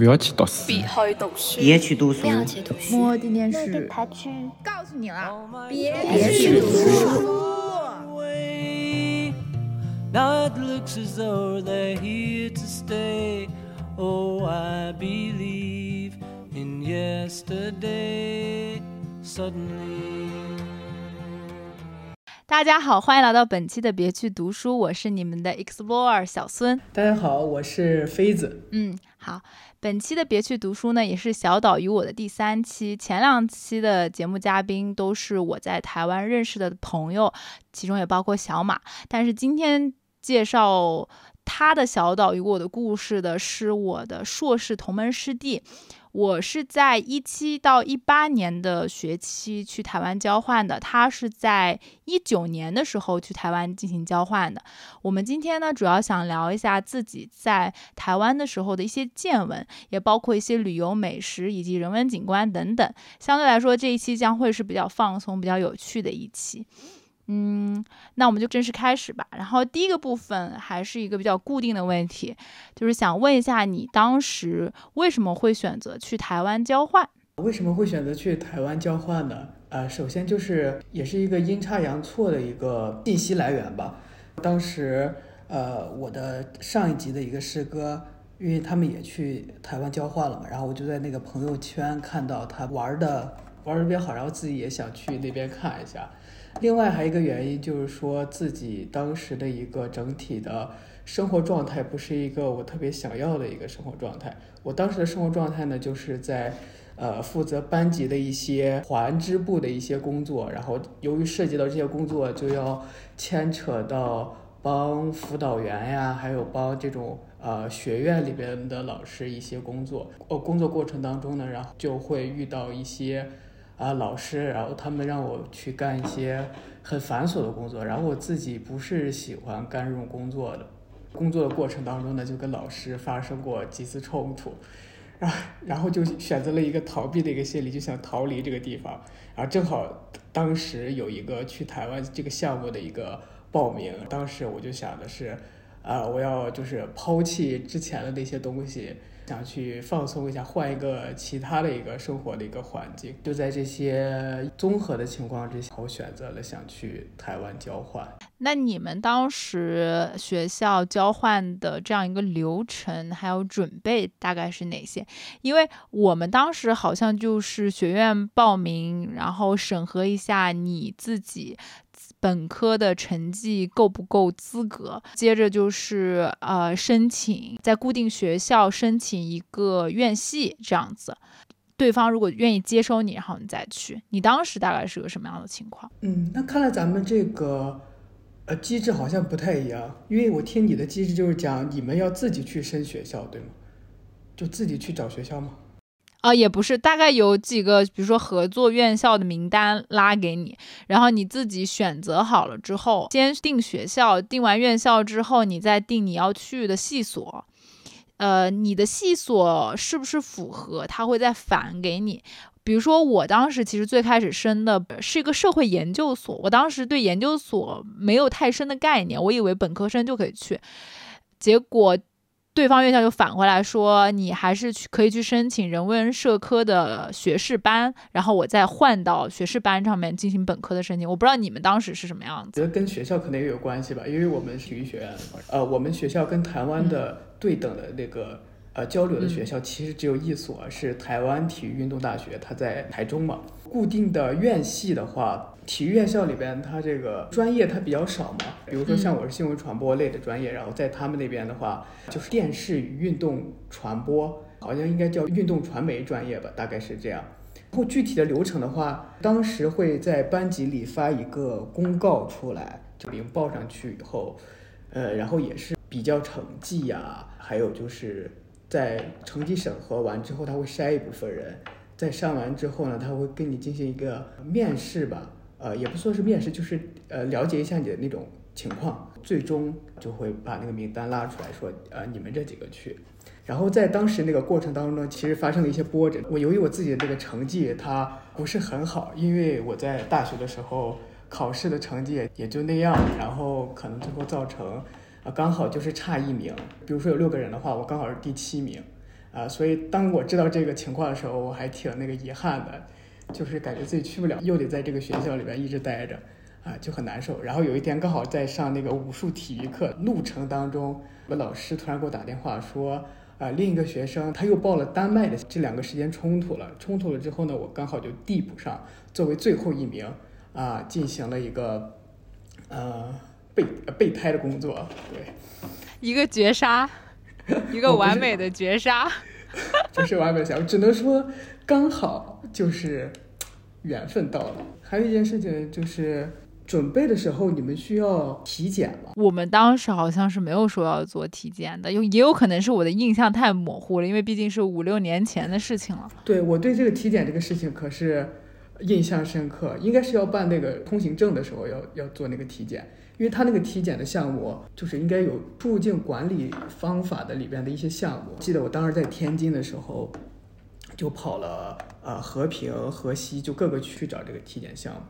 不要去读书，别去读书，别去读书，别去读书。莫的念书，告诉你了，别去读书。Now it looks as though they're here to stay. Oh, I believe in yesterday. Suddenly. 大家好，欢迎来到本期的别去读书，我是你们的 Explorer 小孙。大家好，我是妃子。嗯，好，本期的别去读书呢，也是小岛与我的第三期。前两期的节目嘉宾都是我在台湾认识的朋友，其中也包括小马。但是今天介绍他的小岛与我的故事的是我的硕士同门师弟。我是在一七到一八年的学期去台湾交换的，他是在一九年的时候去台湾进行交换的。我们今天呢，主要想聊一下自己在台湾的时候的一些见闻，也包括一些旅游美食以及人文景观等等。相对来说，这一期将会是比较放松、比较有趣的一期。嗯，那我们就正式开始吧。然后第一个部分还是一个比较固定的问题，就是想问一下你当时为什么会选择去台湾交换？为什么会选择去台湾交换呢？呃，首先就是也是一个阴差阳错的一个信息来源吧。当时呃，我的上一级的一个师哥，因为他们也去台湾交换了嘛，然后我就在那个朋友圈看到他玩的玩的特别好，然后自己也想去那边看一下。另外还有一个原因就是说自己当时的一个整体的生活状态不是一个我特别想要的一个生活状态。我当时的生活状态呢，就是在呃负责班级的一些团支部的一些工作，然后由于涉及到这些工作，就要牵扯到帮辅导员呀，还有帮这种呃学院里边的老师一些工作。呃，工作过程当中呢，然后就会遇到一些。啊，老师，然后他们让我去干一些很繁琐的工作，然后我自己不是喜欢干这种工作的。工作的过程当中呢，就跟老师发生过几次冲突，然后然后就选择了一个逃避的一个心理，就想逃离这个地方。然后正好当时有一个去台湾这个项目的一个报名，当时我就想的是，啊，我要就是抛弃之前的那些东西。想去放松一下，换一个其他的一个生活的一个环境，就在这些综合的情况之下，我选择了想去台湾交换。那你们当时学校交换的这样一个流程还有准备大概是哪些？因为我们当时好像就是学院报名，然后审核一下你自己。本科的成绩够不够资格？接着就是呃申请在固定学校申请一个院系这样子，对方如果愿意接收你，然后你再去。你当时大概是个什么样的情况？嗯，那看来咱们这个呃机制好像不太一样，因为我听你的机制就是讲你们要自己去申学校，对吗？就自己去找学校吗？啊，也不是，大概有几个，比如说合作院校的名单拉给你，然后你自己选择好了之后，先定学校，定完院校之后，你再定你要去的系所。呃，你的系所是不是符合，他会再返给你。比如说，我当时其实最开始申的是一个社会研究所，我当时对研究所没有太深的概念，我以为本科生就可以去，结果。对方院校就反回来说，你还是去可以去申请人文社科的学士班，然后我再换到学士班上面进行本科的申请。我不知道你们当时是什么样子。觉得跟学校可能也有关系吧，因为我们体育学院，呃，我们学校跟台湾的对等的那个呃交流的学校其实只有一所，是台湾体育运动大学，它在台中嘛。固定的院系的话。体育院校里边，它这个专业它比较少嘛。比如说像我是新闻传播类的专业，然后在他们那边的话，就是电视与运动传播，好像应该叫运动传媒专业吧，大概是这样。然后具体的流程的话，当时会在班级里发一个公告出来，就领报上去以后，呃，然后也是比较成绩呀，还有就是在成绩审核完之后，他会筛一部分人，在上完之后呢，他会跟你进行一个面试吧。呃，也不说是面试，就是呃了解一下你的那种情况，最终就会把那个名单拉出来说，呃，你们这几个去。然后在当时那个过程当中呢，其实发生了一些波折。我由于我自己的这个成绩它不是很好，因为我在大学的时候考试的成绩也就那样，然后可能最后造成，呃，刚好就是差一名。比如说有六个人的话，我刚好是第七名，啊，所以当我知道这个情况的时候，我还挺那个遗憾的，就是感觉自己去不了，又得在这个学校里边一直待着，啊，就很难受。然后有一天刚好在上那个武术体育课路程当中，我老师突然给我打电话说，啊，另一个学生他又报了丹麦的，这两个时间冲突了，冲突了之后呢，我刚好就递补上，作为最后一名，啊，进行了一个，呃，备备胎的工作，对。一个绝杀，一个完美的绝杀，不是完美的，我只能说刚好就是缘分到了。还有一件事情就是准备的时候，你们需要体检吗？我们当时好像是没有说要做体检的，有也有可能是我的印象太模糊了，因为毕竟是五六年前的事情了。对我对这个体检这个事情可是印象深刻，应该是要办那个通行证的时候要要做那个体检。因为他那个体检的项目，就是应该有出入境管理方法的里边的一些项目。记得我当时在天津的时候，就跑了呃和平、河西，就各个区去找这个体检项目，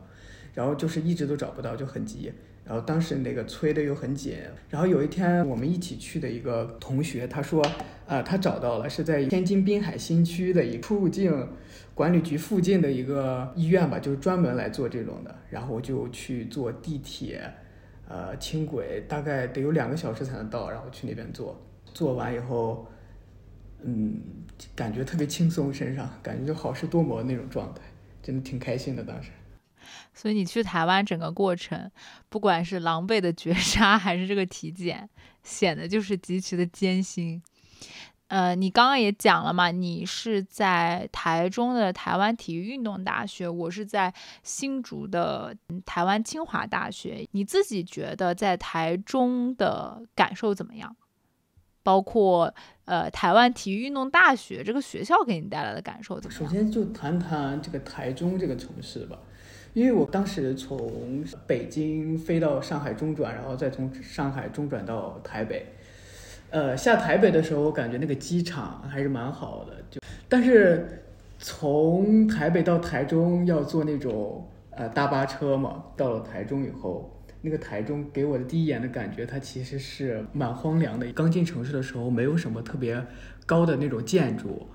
然后就是一直都找不到，就很急。然后当时那个催的又很紧。然后有一天我们一起去的一个同学，他说呃，他找到了是在天津滨海新区的一个出入境管理局附近的一个医院吧，就是专门来做这种的。然后我就去坐地铁。呃，轻轨大概得有两个小时才能到，然后去那边坐。坐完以后，嗯，感觉特别轻松，身上感觉就好事多磨那种状态，真的挺开心的当时。所以你去台湾整个过程，不管是狼狈的绝杀，还是这个 体检，显得就是极其的艰辛。呃，你刚刚也讲了嘛，你是在台中的台湾体育运动大学，我是在新竹的台湾清华大学。你自己觉得在台中的感受怎么样？包括呃，台湾体育运动大学这个学校给你带来的感受怎么样？首先就谈谈这个台中这个城市吧，因为我当时从北京飞到上海中转，然后再从上海中转到台北。呃，下台北的时候，我感觉那个机场还是蛮好的，就但是从台北到台中要坐那种呃大巴车嘛，到了台中以后，那个台中给我的第一眼的感觉，它其实是蛮荒凉的。刚进城市的时候，没有什么特别高的那种建筑，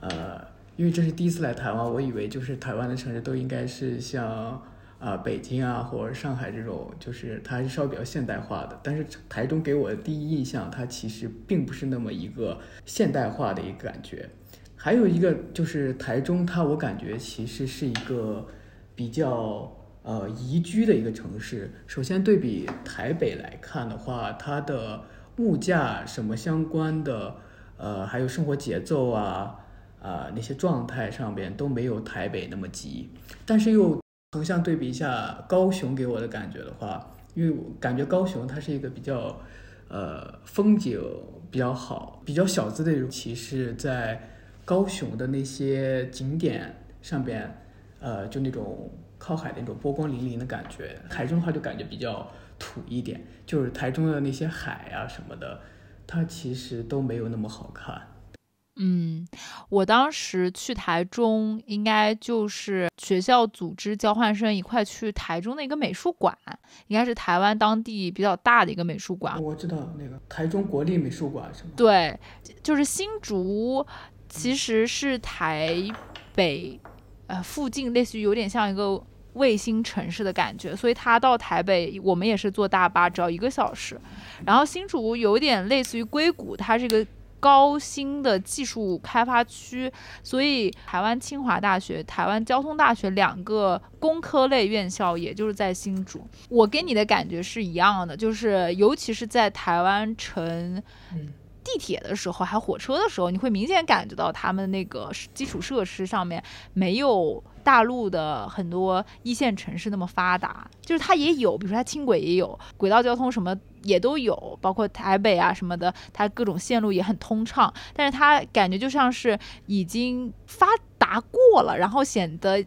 呃，因为这是第一次来台湾，我以为就是台湾的城市都应该是像。啊，北京啊，或者上海这种，就是它还是稍微比较现代化的。但是台中给我的第一印象，它其实并不是那么一个现代化的一个感觉。还有一个就是台中，它我感觉其实是一个比较呃宜居的一个城市。首先对比台北来看的话，它的物价什么相关的，呃，还有生活节奏啊啊那些状态上边都没有台北那么急，但是又。横向对比一下高雄给我的感觉的话，因为我感觉高雄它是一个比较，呃，风景比较好、比较小资的，一种其是在高雄的那些景点上边，呃，就那种靠海的那种波光粼粼的感觉。台中的话就感觉比较土一点，就是台中的那些海啊什么的，它其实都没有那么好看。嗯，我当时去台中，应该就是学校组织交换生一块去台中的一个美术馆，应该是台湾当地比较大的一个美术馆。我知道那个台中国立美术馆是吗？对，就是新竹，其实是台北，呃，附近类似于有点像一个卫星城市的感觉，所以他到台北，我们也是坐大巴，只要一个小时。然后新竹有点类似于硅谷，它是一个。高新的技术开发区，所以台湾清华大学、台湾交通大学两个工科类院校，也就是在新竹。我跟你的感觉是一样的，就是尤其是在台湾城地铁的时候，还火车的时候，你会明显感觉到他们那个基础设施上面没有。大陆的很多一线城市那么发达，就是它也有，比如说它轻轨也有，轨道交通什么也都有，包括台北啊什么的，它各种线路也很通畅。但是它感觉就像是已经发达过了，然后显得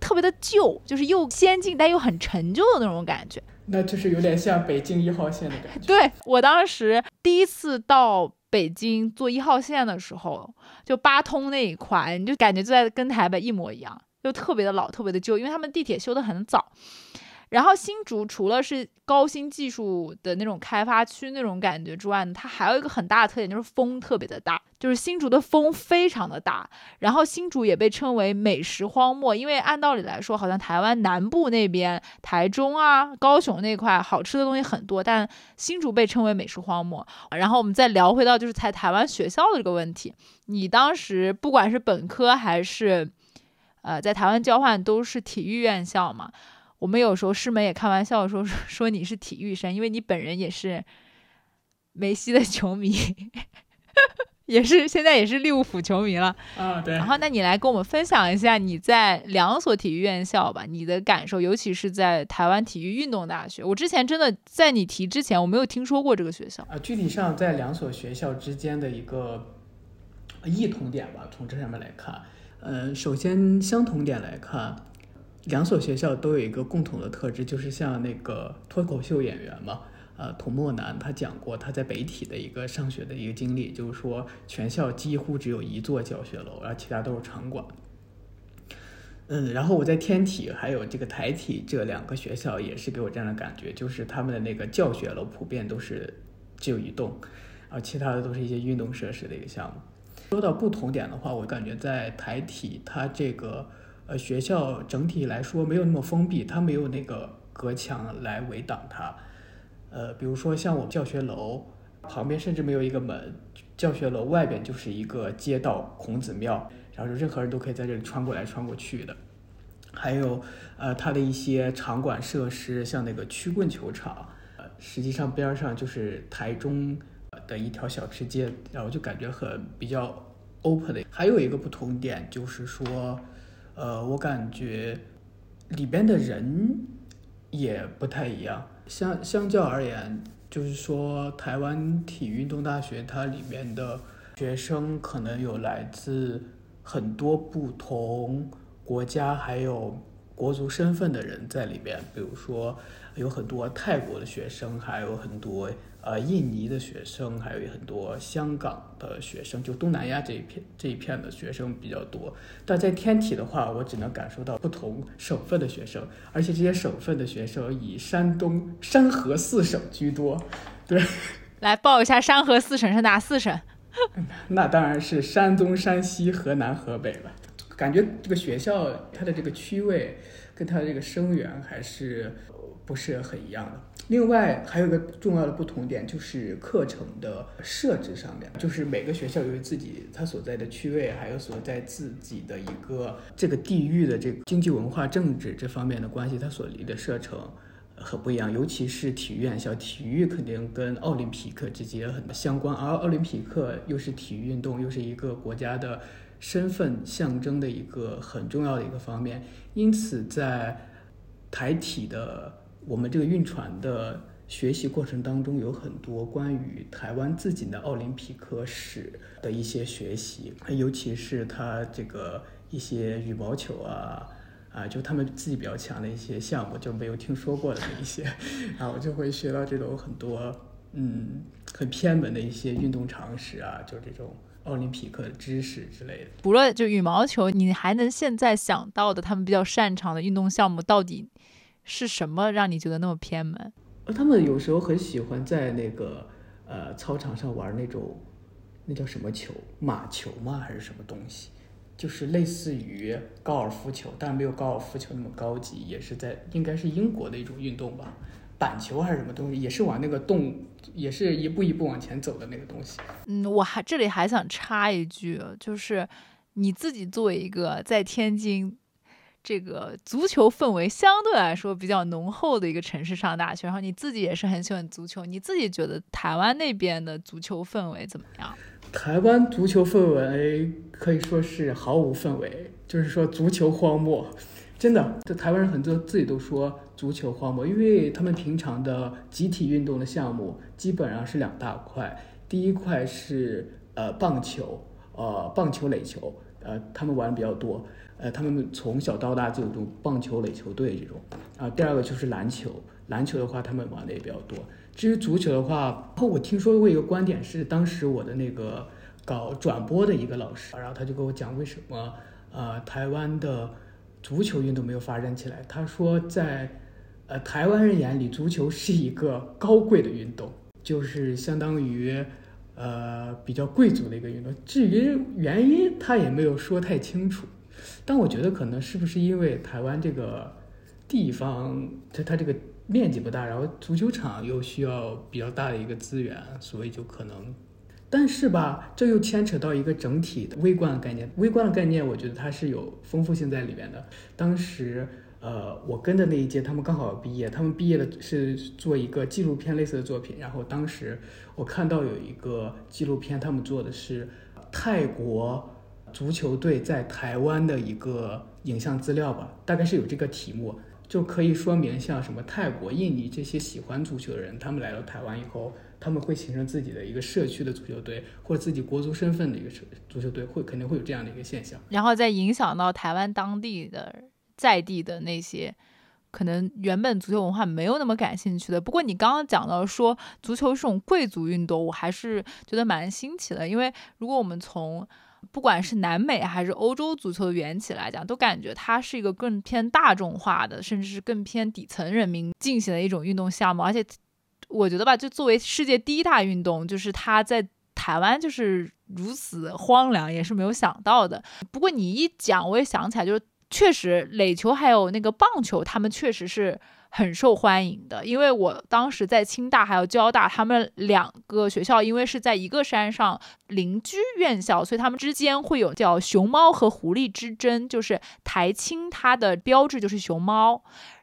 特别的旧，就是又先进但又很陈旧的那种感觉。那就是有点像北京一号线的感觉。对我当时第一次到北京坐一号线的时候，就八通那一块，你就感觉就在跟台北一模一样。就特别的老，特别的旧，因为他们地铁修得很早。然后新竹除了是高新技术的那种开发区那种感觉之外呢，它还有一个很大的特点就是风特别的大，就是新竹的风非常的大。然后新竹也被称为美食荒漠，因为按道理来说，好像台湾南部那边台中啊、高雄那块好吃的东西很多，但新竹被称为美食荒漠。然后我们再聊回到就是在台湾学校的这个问题，你当时不管是本科还是呃在台湾交换，都是体育院校嘛？我们有时候师门也开玩笑说 说你是体育生，因为你本人也是梅西的球迷，也是现在也是利物浦球迷了啊。对。然后，那你来跟我们分享一下你在两所体育院校吧，你的感受，尤其是在台湾体育运动大学。我之前真的在你提之前，我没有听说过这个学校啊。具体上在两所学校之间的一个异同点吧，从这上面来看，嗯，首先相同点来看。两所学校都有一个共同的特质，就是像那个脱口秀演员嘛，呃，童墨南他讲过他在北体的一个上学的一个经历，就是说全校几乎只有一座教学楼，然后其他都是场馆。嗯，然后我在天体还有这个台体这两个学校也是给我这样的感觉，就是他们的那个教学楼普遍都是只有一栋，然后其他的都是一些运动设施的一个项目。说到不同点的话，我感觉在台体它这个。呃，学校整体来说没有那么封闭，它没有那个隔墙来围挡它。呃，比如说像我教学楼旁边甚至没有一个门，教学楼外边就是一个街道孔子庙，然后就任何人都可以在这里穿过来穿过去的。还有呃，它的一些场馆设施，像那个曲棍球场，呃，实际上边上就是台中的一条小吃街，然后就感觉很比较 open 的。还有一个不同点就是说。呃，我感觉里边的人也不太一样。相相较而言，就是说台湾体育运动大学它里面的学生可能有来自很多不同国家还有国族身份的人在里边，比如说有很多泰国的学生，还有很多。呃，印尼的学生，还有很多香港的学生，就东南亚这一片这一片的学生比较多。但在天体的话，我只能感受到不同省份的学生，而且这些省份的学生以山东山河四省居多。对，来报一下山河四省是哪四省？那当然是山东、山西、河南、河北了。感觉这个学校它的这个区位跟它的这个生源还是不是很一样的。另外还有一个重要的不同点，就是课程的设置上面，就是每个学校由于自己它所在的区位，还有所在自己的一个这个地域的这个经济文化政治这方面的关系，它所离的射程很不一样。尤其是体育院校，体育肯定跟奥林匹克直接很相关，而奥林匹克又是体育运动，又是一个国家的身份象征的一个很重要的一个方面。因此，在台体的。我们这个运船的学习过程当中，有很多关于台湾自己的奥林匹克史的一些学习，尤其是他这个一些羽毛球啊，啊，就他们自己比较强的一些项目，就没有听说过的那一些，然后就会学到这种很多嗯很偏门的一些运动常识啊，就这种奥林匹克知识之类的。除了就羽毛球，你还能现在想到的他们比较擅长的运动项目到底？是什么让你觉得那么偏门？呃，他们有时候很喜欢在那个呃操场上玩那种，那叫什么球？马球吗？还是什么东西？就是类似于高尔夫球，但没有高尔夫球那么高级，也是在应该是英国的一种运动吧。板球还是什么东西？也是往那个洞，也是一步一步往前走的那个东西。嗯，我还这里还想插一句，就是你自己作为一个在天津。这个足球氛围相对来说比较浓厚的一个城市上大学，然后你自己也是很喜欢足球，你自己觉得台湾那边的足球氛围怎么样？台湾足球氛围可以说是毫无氛围，就是说足球荒漠，真的，这台湾人很多自己都说足球荒漠，因为他们平常的集体运动的项目基本上是两大块，第一块是呃棒球，呃棒球垒球，呃他们玩的比较多。呃，他们从小到大就有种棒球垒球队这种，啊，第二个就是篮球，篮球的话他们玩的也比较多。至于足球的话，我听说过一个观点是，当时我的那个搞转播的一个老师，然后他就跟我讲为什么呃台湾的足球运动没有发展起来。他说在呃，台湾人眼里足球是一个高贵的运动，就是相当于呃比较贵族的一个运动。至于原因，他也没有说太清楚。但我觉得可能是不是因为台湾这个地方，它它这个面积不大，然后足球场又需要比较大的一个资源，所以就可能。但是吧，这又牵扯到一个整体的微观的概念。微观的概念，我觉得它是有丰富性在里面的。当时，呃，我跟的那一届，他们刚好毕业，他们毕业的是做一个纪录片类似的作品。然后当时我看到有一个纪录片，他们做的是泰国足球队在台湾的一个影像资料吧，大概是有这个题目。就可以说明，像什么泰国、印尼这些喜欢足球的人，他们来到台湾以后，他们会形成自己的一个社区的足球队，或者自己国足身份的一个社足球队，会肯定会有这样的一个现象，然后再影响到台湾当地的在地的那些可能原本足球文化没有那么感兴趣的。不过你刚刚讲到说足球是种贵族运动，我还是觉得蛮新奇的，因为如果我们从不管是南美还是欧洲足球的缘起来讲，都感觉它是一个更偏大众化的，甚至是更偏底层人民进行的一种运动项目。而且，我觉得吧，就作为世界第一大运动，就是它在台湾就是如此荒凉，也是没有想到的。不过你一讲，我也想起来，就是确实垒球还有那个棒球，他们确实是。很受欢迎的，因为我当时在清大还有交大，他们两个学校因为是在一个山上邻居院校，所以他们之间会有叫熊猫和狐狸之争，就是台清它的标志就是熊猫。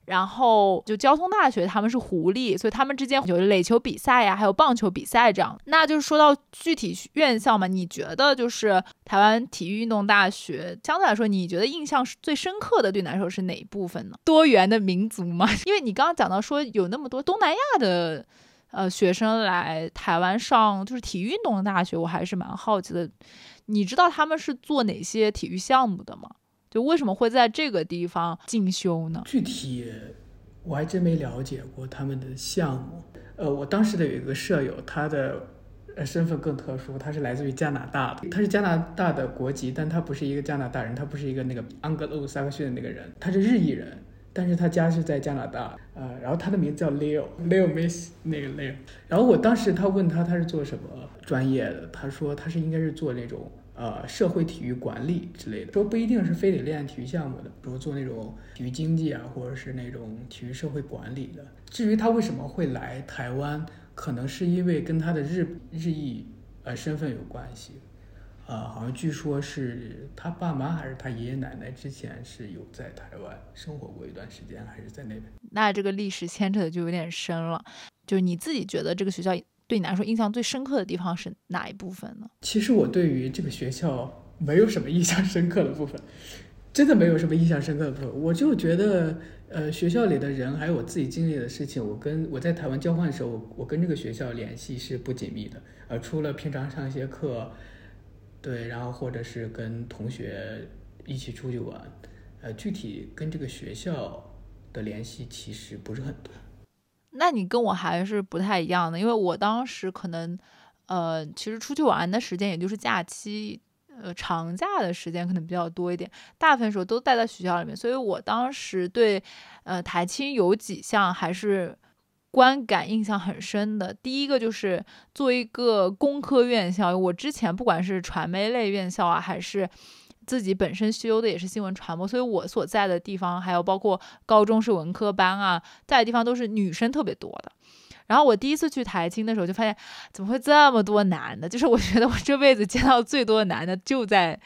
然后就交通大学他们是狐狸，所以他们之间有垒球比赛呀，还有棒球比赛这样。那就是说到具体院校嘛，你觉得就是台湾体育运动大学相对来说，你觉得印象是最深刻的对你来说是哪一部分呢？多元的民族吗？因为你刚刚讲到说有那么多东南亚的呃学生来台湾上就是体育运动的大学，我还是蛮好奇的。你知道他们是做哪些体育项目的吗？就为什么会在这个地方进修呢？具体我还真没了解过他们的项目。呃，我当时的有一个舍友，他的呃身份更特殊，他是来自于加拿大的，他是加拿大的国籍，但他不是一个加拿大人，他不是一个那个安格鲁萨克逊的那个人，他是日裔人，但是他家是在加拿大。呃，然后他的名字叫 Leo，Leo Miss 那个 Leo。然后我当时他问他他是做什么专业的，他说他是应该是做那种。呃，社会体育管理之类的，说不一定是非得练体育项目的，比如做那种体育经济啊，或者是那种体育社会管理的。至于他为什么会来台湾，可能是因为跟他的日日裔呃身份有关系。呃，好像据说是他爸妈还是他爷爷奶奶之前是有在台湾生活过一段时间，还是在那边。那这个历史牵扯的就有点深了。就是你自己觉得这个学校？对你来说印象最深刻的地方是哪一部分呢？其实我对于这个学校没有什么印象深刻的部分，真的没有什么印象深刻的部分。我就觉得，呃，学校里的人还有我自己经历的事情，我跟我在台湾交换的时候，我跟这个学校联系是不紧密的。呃，除了平常上一些课，对，然后或者是跟同学一起出去玩，呃，具体跟这个学校的联系其实不是很多。那你跟我还是不太一样的，因为我当时可能，呃，其实出去玩的时间也就是假期，呃，长假的时间可能比较多一点，大部分时候都待在学校里面，所以我当时对，呃，台青有几项还是观感印象很深的。第一个就是作为一个工科院校，我之前不管是传媒类院校啊，还是。自己本身修的也是新闻传播，所以我所在的地方，还有包括高中是文科班啊，在的地方都是女生特别多的。然后我第一次去台青的时候，就发现怎么会这么多男的？就是我觉得我这辈子见到最多的男的就在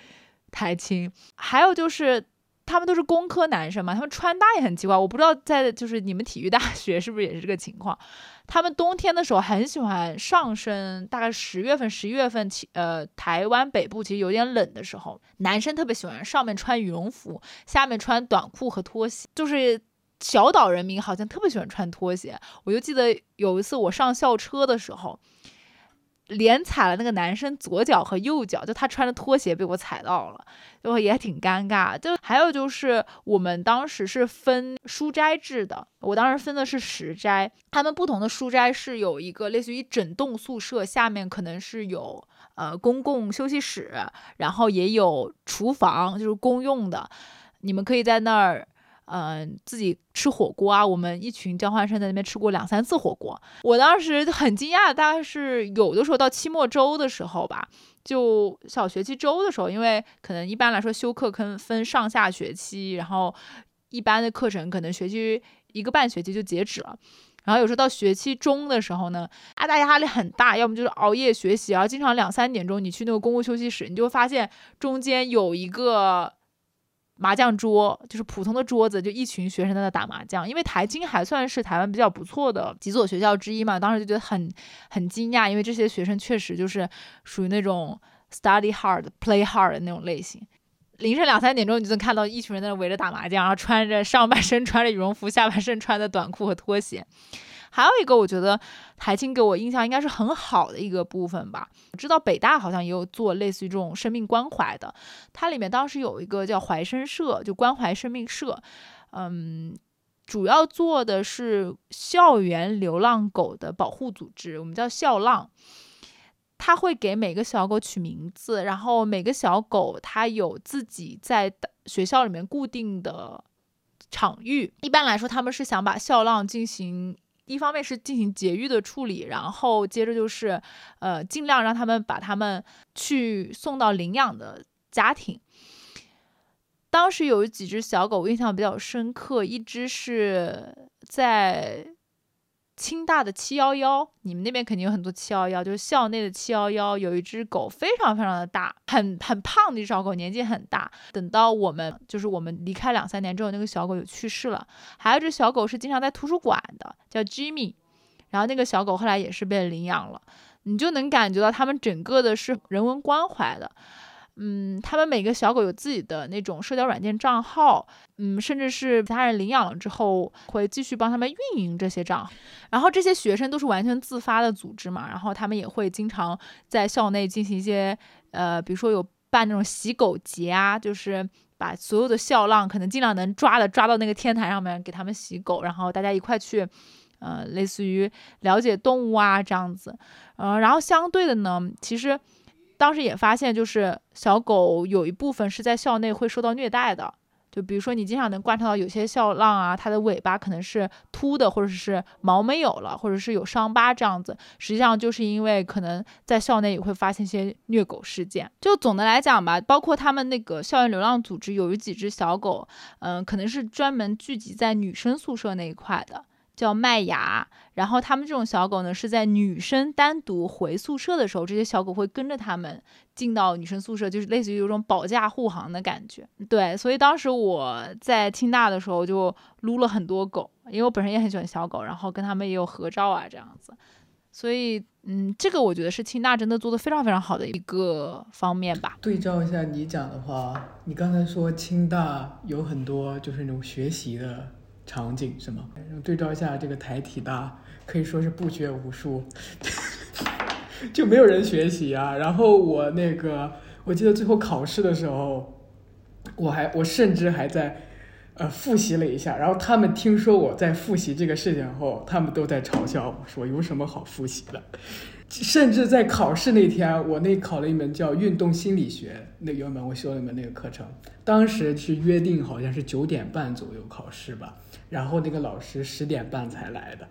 台青。还有就是他们都是工科男生嘛，他们穿搭也很奇怪，我不知道在就是你们体育大学是不是也是这个情况。他们冬天的时候很喜欢上身，大概十月份、十一月份，其呃台湾北部其实有点冷的时候，男生特别喜欢上面穿羽绒服，下面穿短裤和拖鞋。就是小岛人民好像特别喜欢穿拖鞋。我就记得有一次我上校车的时候。连踩了那个男生左脚和右脚，就他穿着拖鞋被我踩到了，就也挺尴尬。就还有就是我们当时是分书斋制的，我当时分的是实斋，他们不同的书斋是有一个类似于整栋宿舍，下面可能是有呃公共休息室，然后也有厨房，就是公用的，你们可以在那儿、呃自己吃火锅啊，我们一群交换生在那边吃过两三次火锅。我当时很惊讶，大概是有的时候到期末周的时候吧，就小学期周的时候，因为可能一般来说修课可能分上下学期，然后一般的课程可能学期一个半学期就截止了。然后有时候到学期中的时候呢，啊，大家压力很大，要么就是熬夜学习，然后经常两三点钟你去那个公共休息室，你就会发现中间有一个麻将桌，就是普通的桌子，就一群学生在那打麻将。因为台金还算是台湾比较不错的几所学校之一嘛，当时就觉得很很惊讶，因为这些学生确实就是属于那种 study hard, play hard 的那种类型。凌晨两三点钟，你就能看到一群人在那围着打麻将，然后穿着上半身穿着羽绒服，下半身穿的短裤和拖鞋。还有一个，我觉得台青给我印象应该是很好的一个部分吧。知道北大好像也有做类似于这种生命关怀的，它里面当时有一个叫怀生社，就关怀生命社，嗯，主要做的是校园流浪狗的保护组织，我们叫校浪。他会给每个小狗取名字，然后每个小狗它有自己在学校里面固定的场域。一般来说，他们是想把校浪进行，一方面是进行节育的处理，然后接着就是，呃，尽量让他们把他们去送到领养的家庭。当时有几只小狗，印象比较深刻，一只是在。清大的七幺幺，你们那边肯定有很多七幺幺，就是校内的七幺幺，有一只狗非常非常的大，很很胖的一只小狗，年纪很大。等到我们就是我们离开两三年之后，那个小狗就去世了。还有一只小狗是经常在图书馆的，叫 Jimmy，然后那个小狗后来也是被领养了。你就能感觉到他们整个的是人文关怀的。嗯，他们每个小狗有自己的那种社交软件账号，嗯，甚至是其他人领养了之后会继续帮他们运营这些账号。然后这些学生都是完全自发的组织嘛，然后他们也会经常在校内进行一些，呃，比如说有办那种洗狗节啊，就是把所有的校浪可能尽量能抓的抓到那个天台上面给他们洗狗，然后大家一块去，呃，类似于了解动物啊这样子，呃，然后相对的呢，其实。当时也发现，就是小狗有一部分是在校内会受到虐待的，就比如说你经常能观察到有些校浪啊，它的尾巴可能是秃的，或者是毛没有了，或者是有伤疤这样子，实际上就是因为可能在校内也会发现一些虐狗事件。就总的来讲吧，包括他们那个校园流浪组织有几只小狗，嗯，可能是专门聚集在女生宿舍那一块的。叫麦芽，然后他们这种小狗呢，是在女生单独回宿舍的时候，这些小狗会跟着他们进到女生宿舍，就是类似于有种保驾护航的感觉。对，所以当时我在清大的时候就撸了很多狗，因为我本身也很喜欢小狗，然后跟他们也有合照啊这样子。所以，嗯，这个我觉得是清大真的做的非常非常好的一个方面吧。对照一下你讲的话，你刚才说清大有很多就是那种学习的。场景是吗？对照一下这个台体大，可以说是不学无术，就没有人学习啊。然后我那个，我记得最后考试的时候，我还我甚至还在呃复习了一下。然后他们听说我在复习这个事情后，他们都在嘲笑我说有什么好复习的。甚至在考试那天，我那考了一门叫运动心理学，那有一门我修了一门那个课程，当时是约定好像是九点半左右考试吧。然后那个老师十点半才来的，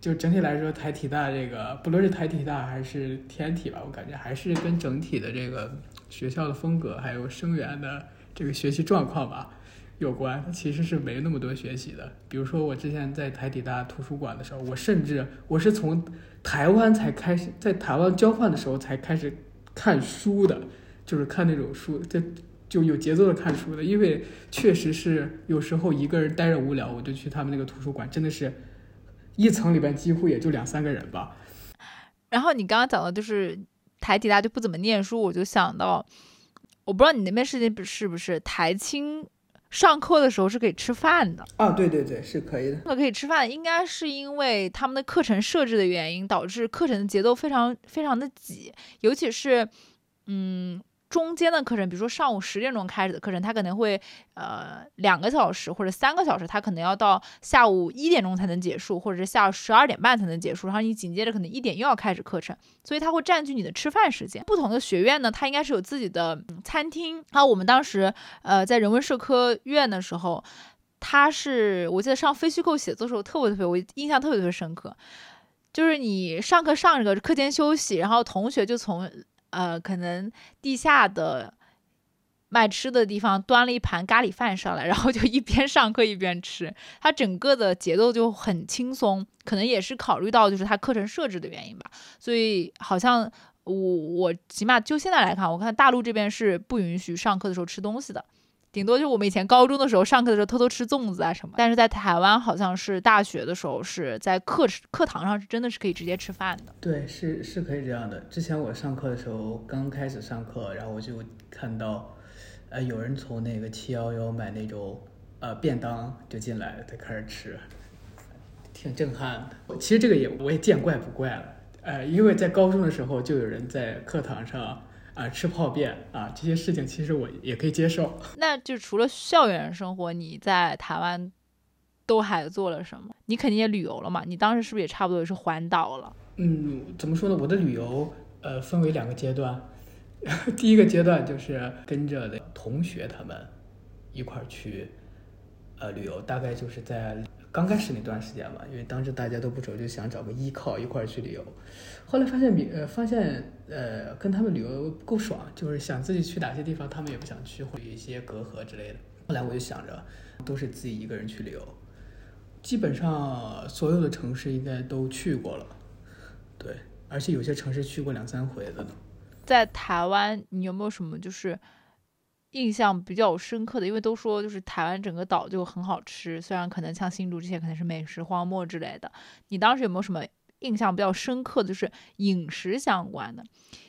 就整体来说，台体大这个不论是台体大还是天体吧，我感觉还是跟整体的这个学校的风格还有生源的这个学习状况吧有关。其实是没那么多学习的。比如说我之前在台体大图书馆的时候，我甚至我是从台湾才开始在台湾交换的时候才开始看书的，就是看那种书在。就有节奏的看书的，因为确实是有时候一个人待着无聊，我就去他们那个图书馆，真的是一层里边几乎也就两三个人吧。然后你刚刚讲的就是台体大就不怎么念书，我就想到，我不知道你那边事情是不是台青上课的时候是可以吃饭的啊？对对对，是可以的。那可以吃饭，应该是因为他们的课程设置的原因，导致课程的节奏非常非常的挤，尤其是嗯。中间的课程，比如说上午十点钟开始的课程，它可能会呃两个小时或者三个小时，它可能要到下午一点钟才能结束，或者是下午十二点半才能结束。然后你紧接着可能一点又要开始课程，所以它会占据你的吃饭时间。不同的学院呢，它应该是有自己的餐厅。然后我们当时呃在人文社科院的时候，他是我记得上非虚构写作的时候特别特别，我印象特别特别深刻，就是你上课上着课间休息，然后同学就从呃可能地下的。卖吃的地方端了一盘咖喱饭上来，然后就一边上课一边吃，他整个的节奏就很轻松，可能也是考虑到就是他课程设置的原因吧，所以好像我我起码就现在来看，我看大陆这边是不允许上课的时候吃东西的，顶多就我们以前高中的时候上课的时候偷偷吃粽子啊什么，但是在台湾好像是大学的时候是在课课堂上是真的是可以直接吃饭的。对，是是可以这样的。之前我上课的时候刚开始上课，然后我就看到。呃，有人从那个七幺幺买那种呃便当就进来了，他开始吃，挺震撼的。其实这个也我也见怪不怪了，呃，因为在高中的时候就有人在课堂上啊吃泡面啊，这些事情其实我也可以接受。那就除了校园生活，你在台湾都还做了什么？你肯定也旅游了嘛？你当时是不是也差不多也是环岛了？嗯，怎么说呢？我的旅游呃分为两个阶段。第一个阶段就是跟着的同学他们一块儿去呃旅游，大概就是在刚开始那段时间吧，因为当时大家都不熟，就想找个依靠一块儿去旅游。后来发现比呃发现呃跟他们旅游够爽，就是想自己去哪些地方，他们也不想去，会有一些隔阂之类的。后来我就想着都是自己一个人去旅游，基本上所有的城市应该都去过了，对，而且有些城市去过两三回的。在台湾，你有没有什么就是印象比较深刻的？因为都说就是台湾整个岛就很好吃，虽然可能像新竹这些可能是美食荒漠之类的。你当时有没有什么印象比较深刻的就是饮食相关的？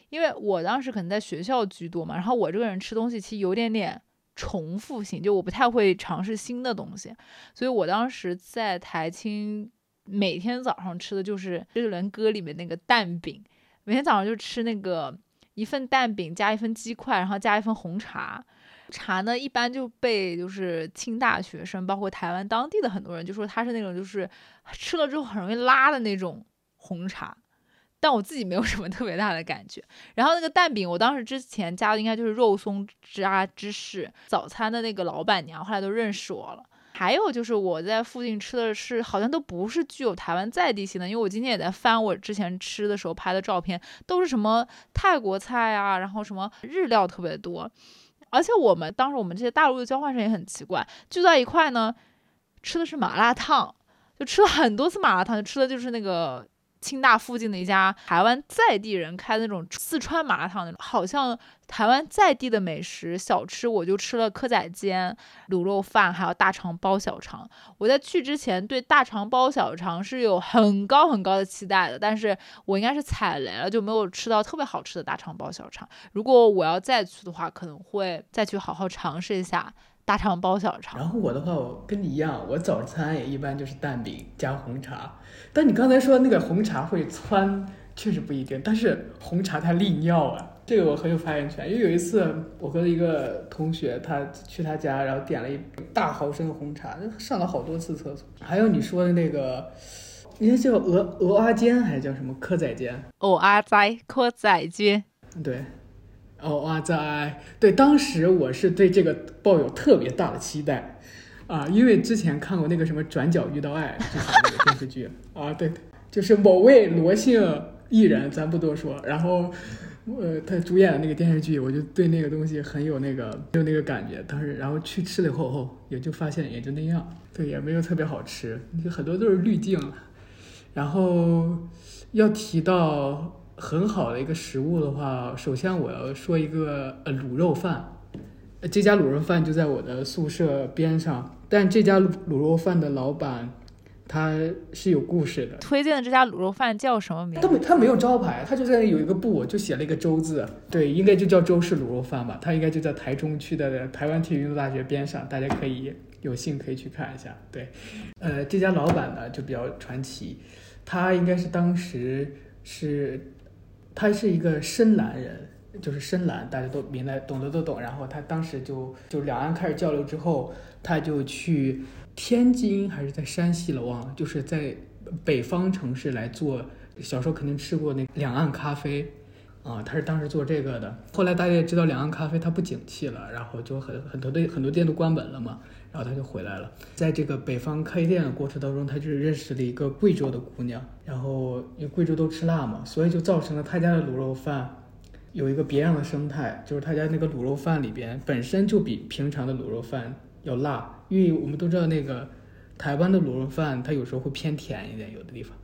因为我当时可能在学校居多嘛，然后我这个人吃东西其实有点点重复性，就我不太会尝试新的东西，所以我当时在台青每天早上吃的就是《周杰伦歌》里面那个蛋饼，每天早上就吃那个。一份蛋饼加一份鸡块，然后加一份红茶。茶呢，一般就被就是清大学生，包括台湾当地的很多人，就说它是那种就是吃了之后很容易拉的那种红茶。但我自己没有什么特别大的感觉。然后那个蛋饼，我当时之前加的应该就是肉松加芝士。早餐的那个老板娘后来都认识我了。还有就是我在附近吃的是，好像都不是具有台湾在地性的，因为我今天也在翻我之前吃的时候拍的照片，都是什么泰国菜啊，然后什么日料特别多，而且我们当时我们这些大陆的交换生也很奇怪，聚在一块呢，吃的是麻辣烫，就吃了很多次麻辣烫，吃的就是那个。清大附近的一家台湾在地人开的那种四川麻辣烫，那种好像台湾在地的美食小吃，我就吃了蚵仔煎、卤肉饭，还有大肠包小肠。我在去之前对大肠包小肠是有很高很高的期待的，但是我应该是踩雷了，就没有吃到特别好吃的大肠包小肠。如果我要再去的话，可能会再去好好尝试一下。大肠包小肠。然后我的话，我跟你一样，我早餐也一般就是蛋饼加红茶。但你刚才说那个红茶会窜，确实不一定。但是红茶它利尿啊，这个我很有发言权。因为有一次我和一个同学，他去他家，然后点了一大毫升的红茶，上了好多次厕所。还有你说的那个，那叫鹅鹅阿煎还是叫什么蚵仔煎？哦阿仔蚵仔煎。对。哦哇在对，当时我是对这个抱有特别大的期待啊，因为之前看过那个什么《转角遇到爱》就是那个电视剧啊，对，就是某位罗姓艺人，咱不多说。然后，呃，他主演的那个电视剧，我就对那个东西很有那个有那个感觉。当时，然后去吃了以后，也就发现也就那样，对，也没有特别好吃，就很多都是滤镜。然后要提到。很好的一个食物的话，首先我要说一个呃卤肉饭，这家卤肉饭就在我的宿舍边上。但这家卤肉饭的老板他是有故事的。推荐的这家卤肉饭叫什么名？他没他没有招牌，他就在那有一个布，就写了一个周字。对，应该就叫周氏卤肉饭吧。他应该就在台中区的台湾体育运动大学边上，大家可以有幸可以去看一下。对，呃，这家老板呢就比较传奇，他应该是当时是。他是一个深蓝人，就是深蓝，大家都明白，懂得都懂。然后他当时就就两岸开始交流之后，他就去天津还是在山西了，忘了，就是在北方城市来做。小时候肯定吃过那两岸咖啡，啊，他是当时做这个的。后来大家也知道两岸咖啡它不景气了，然后就很很多的很多店都关门了嘛，然后他就回来了。在这个北方开店的过程当中，他就是认识了一个贵州的姑娘，然后因为贵州都吃辣嘛，所以就造成了他家的卤肉饭有一个别样的生态，就是他家那个卤肉饭里边本身就比平常的卤肉饭要辣，因为我们都知道那个台湾的卤肉饭它有时候会偏甜一点，有的地方。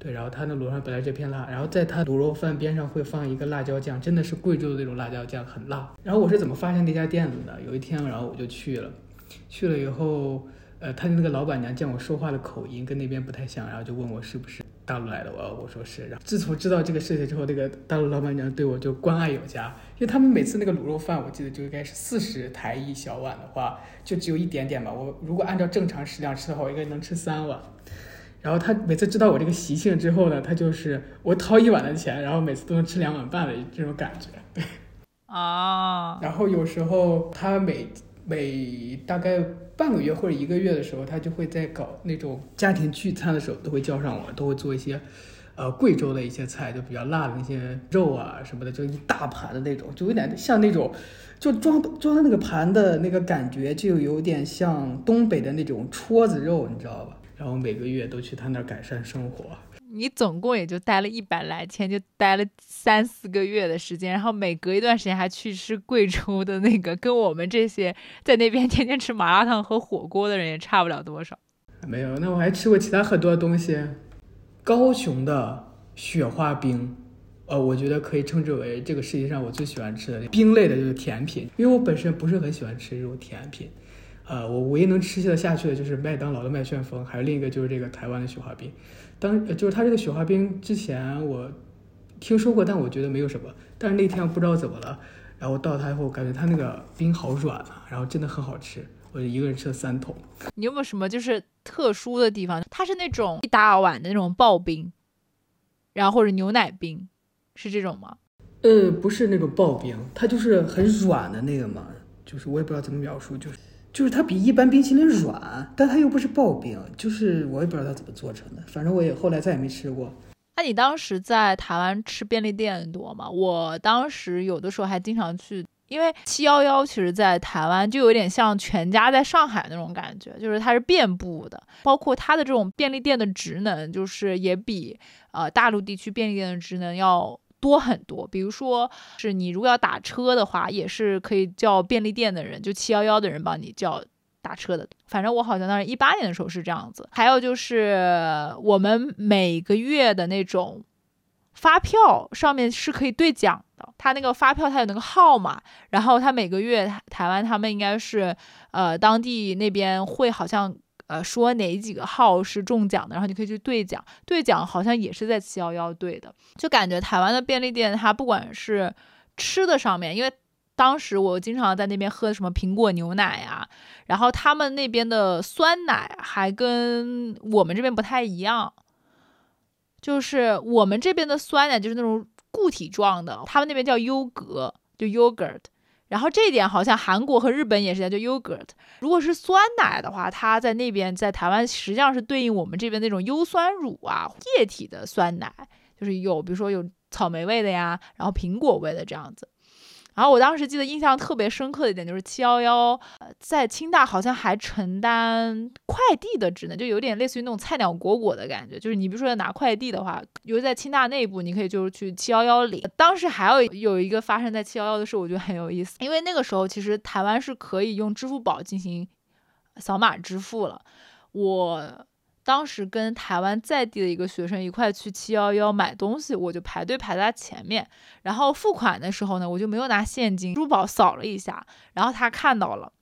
对，然后它的卤肉饭本来就偏辣，然后在它卤肉饭边上会放一个辣椒酱，真的是贵州的那种辣椒酱，很辣。然后我是怎么发现那家店子的？有一天，然后我就去了，去了以后，呃，他的那个老板娘见我说话的口音跟那边不太像，然后就问我是不是大陆来的，我我说是。然后自从知道这个事情之后，那个大陆老板娘对我就关爱有加，因为他们每次那个卤肉饭，我记得就应该是四十台一小碗的话，就只有一点点吧。我如果按照正常食量吃的话，我应该能吃三碗。然后他每次知道我这个习性之后呢，他就是我掏一碗的钱，然后每次都能吃两碗半的这种感觉。对，啊，然后有时候他每每大概半个月或者一个月的时候，他就会在搞那种家庭聚餐的时候，都会叫上我，都会做一些呃贵州的一些菜，就比较辣的那些肉啊什么的，就一大盘的那种，就有点像那种就装装那个盘的那个感觉，就有点像东北的那种戳子肉，你知道吧？然后每个月都去他那儿改善生活。你总共也就待了一百来天，就待了三四个月的时间，然后每隔一段时间还去吃贵州的那个，跟我们这些在那边天天吃麻辣烫和火锅的人也差不了多少。没有，那我还吃过其他很多东西。高雄的雪花冰，呃，我觉得可以称之为这个世界上我最喜欢吃的冰类的就是甜品，因为我本身不是很喜欢吃这种甜品。呃，我唯一能吃得下去的就是麦当劳的麦旋风，还有另一个就是这个台湾的雪花冰。当就是它这个雪花冰之前我听说过，但我觉得没有什么。但是那天不知道怎么了，然后到它以后，感觉它那个冰好软啊，然后真的很好吃。我就一个人吃了三桶。你有没有什么就是特殊的地方？它是那种一大碗的那种刨冰，然后或者牛奶冰，是这种吗？呃，不是那种刨冰，它就是很软的那个嘛，就是我也不知道怎么描述，就是。就是它比一般冰淇淋软，但它又不是刨冰，就是我也不知道它怎么做成的，反正我也后来再也没吃过。那你当时在台湾吃便利店多吗？我当时有的时候还经常去，因为七幺幺其实在台湾就有点像全家在上海那种感觉，就是它是遍布的，包括它的这种便利店的职能，就是也比呃大陆地区便利店的职能要。多很多，比如说是你如果要打车的话，也是可以叫便利店的人，就七幺幺的人帮你叫打车的。反正我好像当时一八年的时候是这样子。还有就是我们每个月的那种发票上面是可以兑奖的，他那个发票它有那个号码，然后他每个月台湾他们应该是呃当地那边会好像。呃，说哪几个号是中奖的，然后你可以去兑奖，兑奖好像也是在七幺幺兑的，就感觉台湾的便利店，它不管是吃的上面，因为当时我经常在那边喝什么苹果牛奶呀，然后他们那边的酸奶还跟我们这边不太一样，就是我们这边的酸奶就是那种固体状的，他们那边叫优格，就 yogurt。然后这一点好像韩国和日本也是叫 yogurt。如果是酸奶的话，它在那边在台湾实际上是对应我们这边那种优酸乳啊，液体的酸奶，就是有比如说有草莓味的呀，然后苹果味的这样子。然后我当时记得印象特别深刻的一点就是七幺幺，呃在清大好像还承担快递的职能，就有点类似于那种菜鸟裹裹的感觉。就是你比如说要拿快递的话，尤其在清大内部，你可以就是去七幺幺领。当时还有有一个发生在七幺幺的事，我觉得很有意思，因为那个时候其实台湾是可以用支付宝进行扫码支付了，我。当时跟台湾在地的一个学生一块去七幺幺买东西，我就排队排在他前面。然后付款的时候呢，我就没有拿现金，支付宝扫了一下，然后他看到了。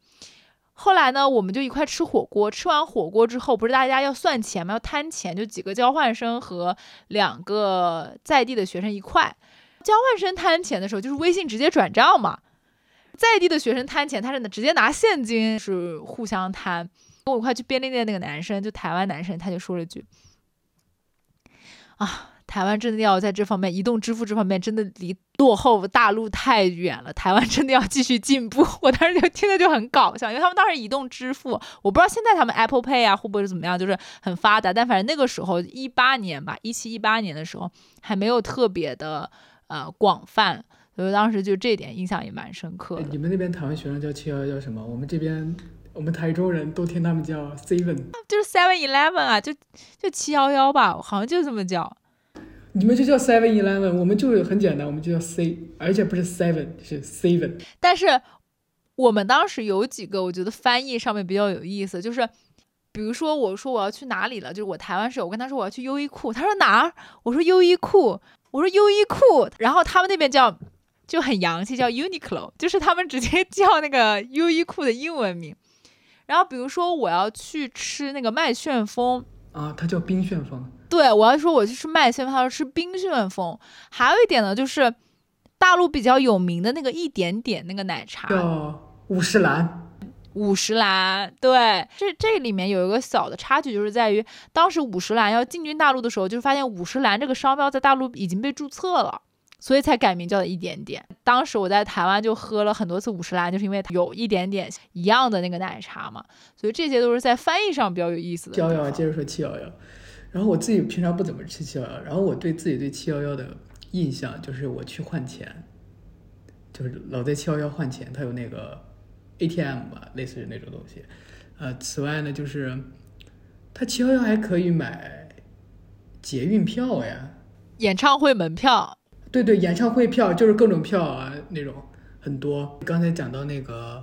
后来呢，我们就一块吃火锅。吃完火锅之后，不是大家要算钱吗？要摊钱，就几个交换生和两个在地的学生一块。交换生摊钱的时候，就是微信直接转账嘛。在地的学生摊钱，他是直接拿现金，是互相摊。跟我一块去便利店那个男生，就台湾男生，他就说了句：“啊，台湾真的要在这方面，移动支付这方面真的离落后大陆太远了。台湾真的要继续进步。” 我当时就听着就很搞笑，因为他们当时移动支付，我不知道现在他们 Apple Pay 啊会不会是怎么样，就是很发达。但反正那个时候一八年吧，一七一八年的时候还没有特别的呃广泛，所以当时就这点印象也蛮深刻的。哎你们那边台湾学生叫七幺幺什么？我们这边我们台中人都听他们叫 seven。就是 Seven Eleven 啊，就就七幺幺吧，好像就这么叫。你们就叫 seven eleven，我们就很简单，我们就叫 C，而且不是 seven，是 seven。但是我们当时有几个，我觉得翻译上面比较有意思，就是比如说我说我要去哪里了，就是我台湾室友，我跟他说我要去优衣库，他说哪儿？我说优衣库，我说优衣库，然后他们那边叫就很洋气，叫 Uniqlo，就是他们直接叫那个优衣库的英文名。然后比如说我要去吃那个麦旋风，啊，它叫冰旋风。对我要说我去吃麦旋风，他说吃冰旋风。还有一点呢，就是大陆比较有名的那个一点点那个奶茶，叫五十岚。五十岚，对，这这里面有一个小的插曲，就是在于当时五十岚要进军大陆的时候，就发现五十岚这个商标在大陆已经被注册了，所以才改名叫一点点。当时我在台湾就喝了很多次五十岚，就是因为有一点点一样的那个奶茶嘛，所以这些都是在翻译上比较有意思的。七幺幺，接着说七幺幺。然后我自己平常不怎么吃七幺幺，然后我对自己对七幺幺的印象就是我去换钱，就是老在七幺幺换钱，它有那个 ATM 吧，类似于那种东西。呃，此外呢，就是它七幺幺还可以买捷运票呀，演唱会门票，对对，演唱会票就是各种票啊，那种很多。刚才讲到那个，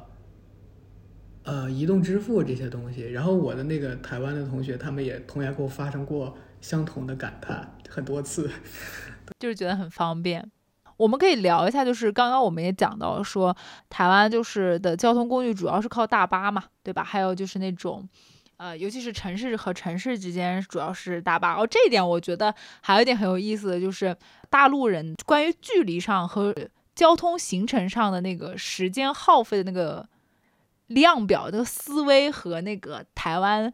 呃，移动支付这些东西，然后我的那个台湾的同学，他们也同样跟我发生过相同的感叹很多次。就是觉得很方便。我们可以聊一下，就是刚刚我们也讲到说，台湾就是的交通工具主要是靠大巴嘛，对吧？还有就是那种，呃，尤其是城市和城市之间主要是大巴。哦，这一点我觉得还有一点很有意思的就是，大陆人关于距离上和交通行程上的那个时间耗费的那个量表、那个思维和那个台湾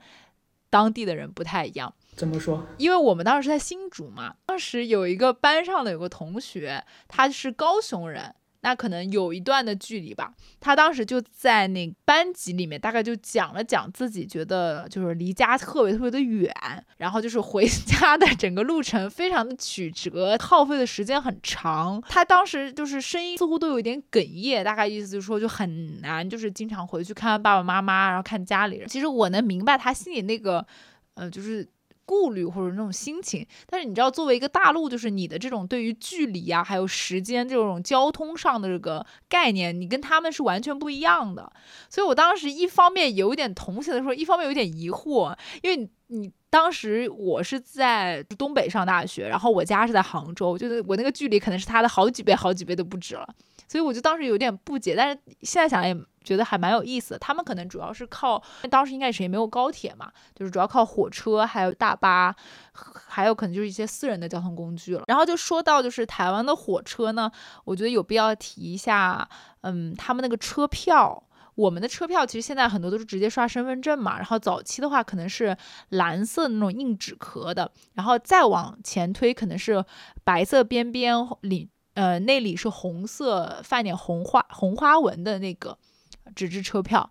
当地的人不太一样。怎么说？因为我们当时在新竹嘛，当时有一个班上的有个同学，他是高雄人，那可能有一段的距离吧。他当时就在那班级里面，大概就讲了讲自己觉得就是离家特别特别的远，然后就是回 家的整个路程非常的曲折，耗费的时间很长。他当时就是声音似乎都有一点哽咽，大概意思就是说就很难，就是经常回去看爸爸妈妈，然后看家里人。其实我能明白他心里那个，呃，就是。顾虑或者那种心情，但是你知道，作为一个大陆，就是你的这种对于距离啊，还有时间这种交通上的这个概念，你跟他们是完全不一样的。所以我当时一方面有一点同情的时候，一方面有点疑惑，因为你你当时我是在东北上大学，然后我家是在杭州，就是我那个距离可能是他的好几倍、好几倍都不止了。所以我就当时有点不解，但是现在想也觉得还蛮有意思的。他们可能主要是靠，当时应该是也没有高铁嘛，就是主要靠火车，还有大巴，还有可能就是一些私人的交通工具了。然后就说到就是台湾的火车呢，我觉得有必要提一下，嗯，他们那个车票。我们的车票其实现在很多都是直接刷身份证嘛，然后早期的话可能是蓝色那种硬纸壳的，然后再往前推可能是白色边边里。呃，内里是红色泛点红花红花纹的那个纸质车票，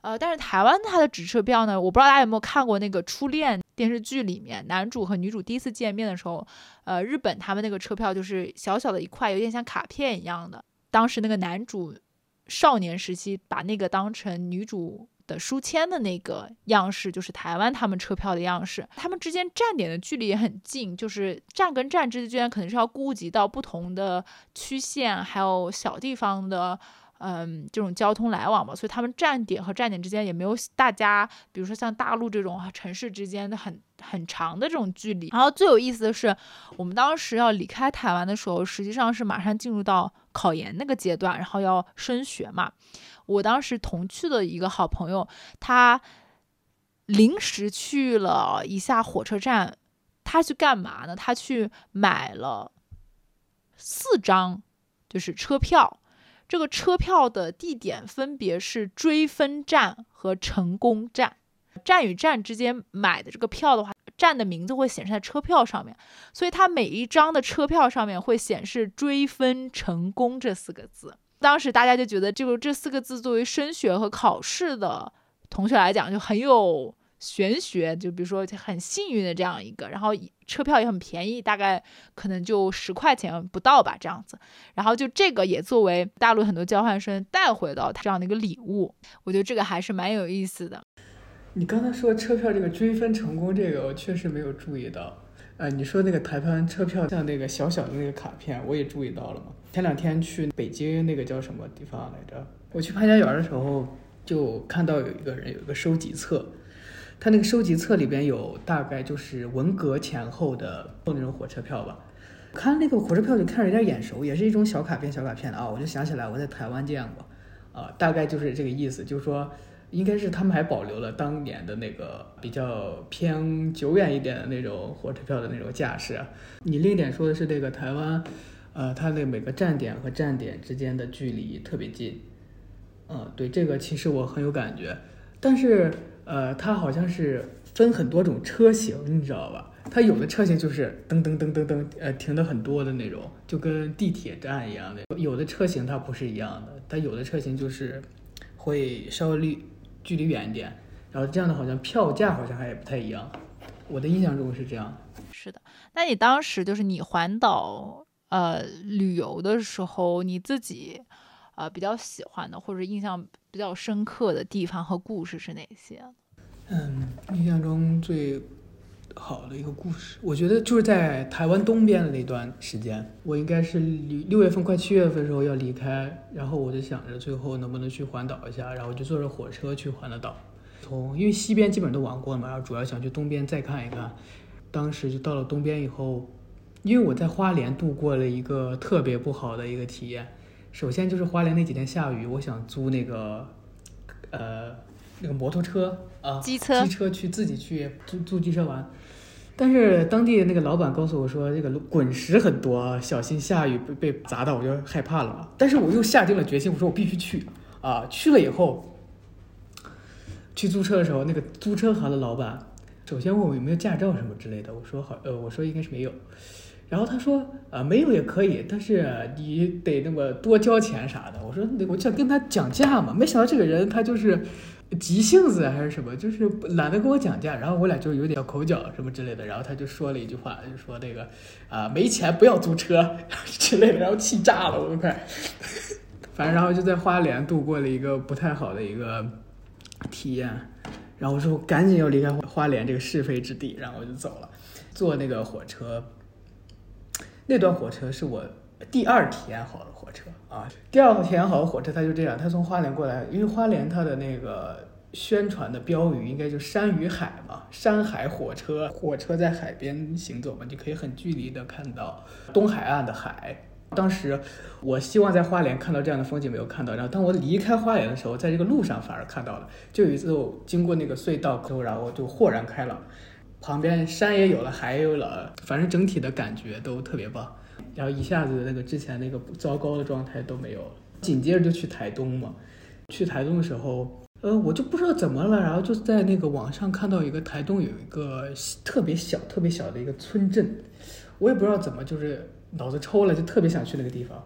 呃，但是台湾它的纸车票呢，我不知道大家有没有看过那个《初恋》电视剧里面，男主和女主第一次见面的时候，呃，日本他们那个车票就是小小的一块，有点像卡片一样的。当时那个男主少年时期把那个当成女主。的书签的那个样式，就是台湾他们车票的样式。他们之间站点的距离也很近，就是站跟站之间可能是要顾及到不同的区县，还有小地方的，嗯，这种交通来往嘛。所以他们站点和站点之间也没有大家，比如说像大陆这种城市之间的很很长的这种距离。然后最有意思的是，我们当时要离开台湾的时候，实际上是马上进入到考研那个阶段，然后要升学嘛。我当时同去的一个好朋友，他临时去了一下火车站，他去干嘛呢？他去买了四张，就是车票。这个车票的地点分别是追分站和成功站。站与站之间买的这个票的话，站的名字会显示在车票上面，所以它每一张的车票上面会显示“追分成功”这四个字。当时大家就觉得，这个这四个字作为升学和考试的同学来讲，就很有玄学，就比如说很幸运的这样一个，然后车票也很便宜，大概可能就十块钱不到吧这样子。然后就这个也作为大陆很多交换生带回到这样的一个礼物，我觉得这个还是蛮有意思的。你刚才说车票这个追分成功，这个我确实没有注意到。呃，你说那个台湾车票像那个小小的那个卡片，我也注意到了嘛。前两天去北京那个叫什么地方来着？我去潘家园的时候，就看到有一个人有一个收集册，他那个收集册里边有大概就是文革前后的那种火车票吧。看那个火车票就看着有点眼熟，也是一种小卡片小卡片的啊，我就想起来我在台湾见过，啊，大概就是这个意思，就是说。应该是他们还保留了当年的那个比较偏久远一点的那种火车票的那种架势。你另一点说的是这个台湾，呃，它那每个站点和站点之间的距离特别近。嗯，对，这个其实我很有感觉。但是，呃，它好像是分很多种车型，你知道吧？它有的车型就是噔噔噔噔噔，呃，停的很多的那种，就跟地铁站一样的。有的车型它不是一样的，它有的车型就是会稍微。距离远一点，然后这样的好像票价好像还不太一样，我的印象中是这样。是的，那你当时就是你环岛呃旅游的时候，你自己呃比较喜欢的或者印象比较深刻的地方和故事是哪些？嗯，印象中最。好的一个故事，我觉得就是在台湾东边的那段时间，我应该是六六月份快七月份的时候要离开，然后我就想着最后能不能去环岛一下，然后就坐着火车去环了岛。从因为西边基本都玩过了嘛，然后主要想去东边再看一看。当时就到了东边以后，因为我在花莲度过了一个特别不好的一个体验。首先就是花莲那几天下雨，我想租那个呃那个摩托车啊，机车机车去自己去租租机车玩。但是当地那个老板告诉我说，这个滚石很多，小心下雨被被砸到，我就害怕了嘛。但是我又下定了决心，我说我必须去啊！去了以后，去租车的时候，那个租车行的老板首先问我有没有驾照什么之类的，我说好，呃，我说应该是没有。然后他说啊，没有也可以，但是你得那么多交钱啥的。我说我想跟他讲价嘛，没想到这个人他就是。急性子还是什么，就是懒得跟我讲价，然后我俩就有点口角什么之类的，然后他就说了一句话，就说那个啊没钱不要租车之类的，然后气炸了我都快，反正然后就在花莲度过了一个不太好的一个体验，然后我说我赶紧要离开花莲这个是非之地，然后我就走了，坐那个火车，那段火车是我第二体验好的火车。啊，第二体验好的火车，它就这样，它从花莲过来，因为花莲它的那个宣传的标语应该就山与海嘛，山海火车，火车在海边行走嘛，你可以很距离的看到东海岸的海。当时我希望在花莲看到这样的风景，没有看到。然后当我离开花莲的时候，在这个路上反而看到了。就有一次我经过那个隧道口，然后就豁然开朗，旁边山也有了，海也有了，反正整体的感觉都特别棒。然后一下子那个之前那个糟糕的状态都没有了，紧接着就去台东嘛。去台东的时候，呃，我就不知道怎么了，然后就在那个网上看到一个台东有一个特别小、特别小的一个村镇，我也不知道怎么就是脑子抽了，就特别想去那个地方。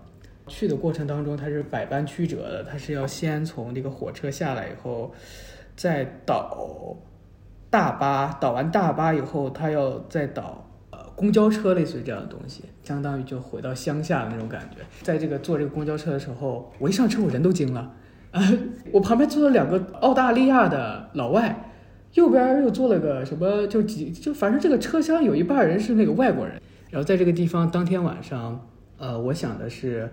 去的过程当中，它是百般曲折的，它是要先从那个火车下来以后，再倒大巴，倒完大巴以后，他要再倒呃。公交车类似于这样的东西，相当于就回到乡下的那种感觉。在这个坐这个公交车的时候，我一上车我人都惊了，我旁边坐了两个澳大利亚的老外，右边又坐了个什么，就几就反正这个车厢有一半人是那个外国人。然后在这个地方当天晚上，呃，我想的是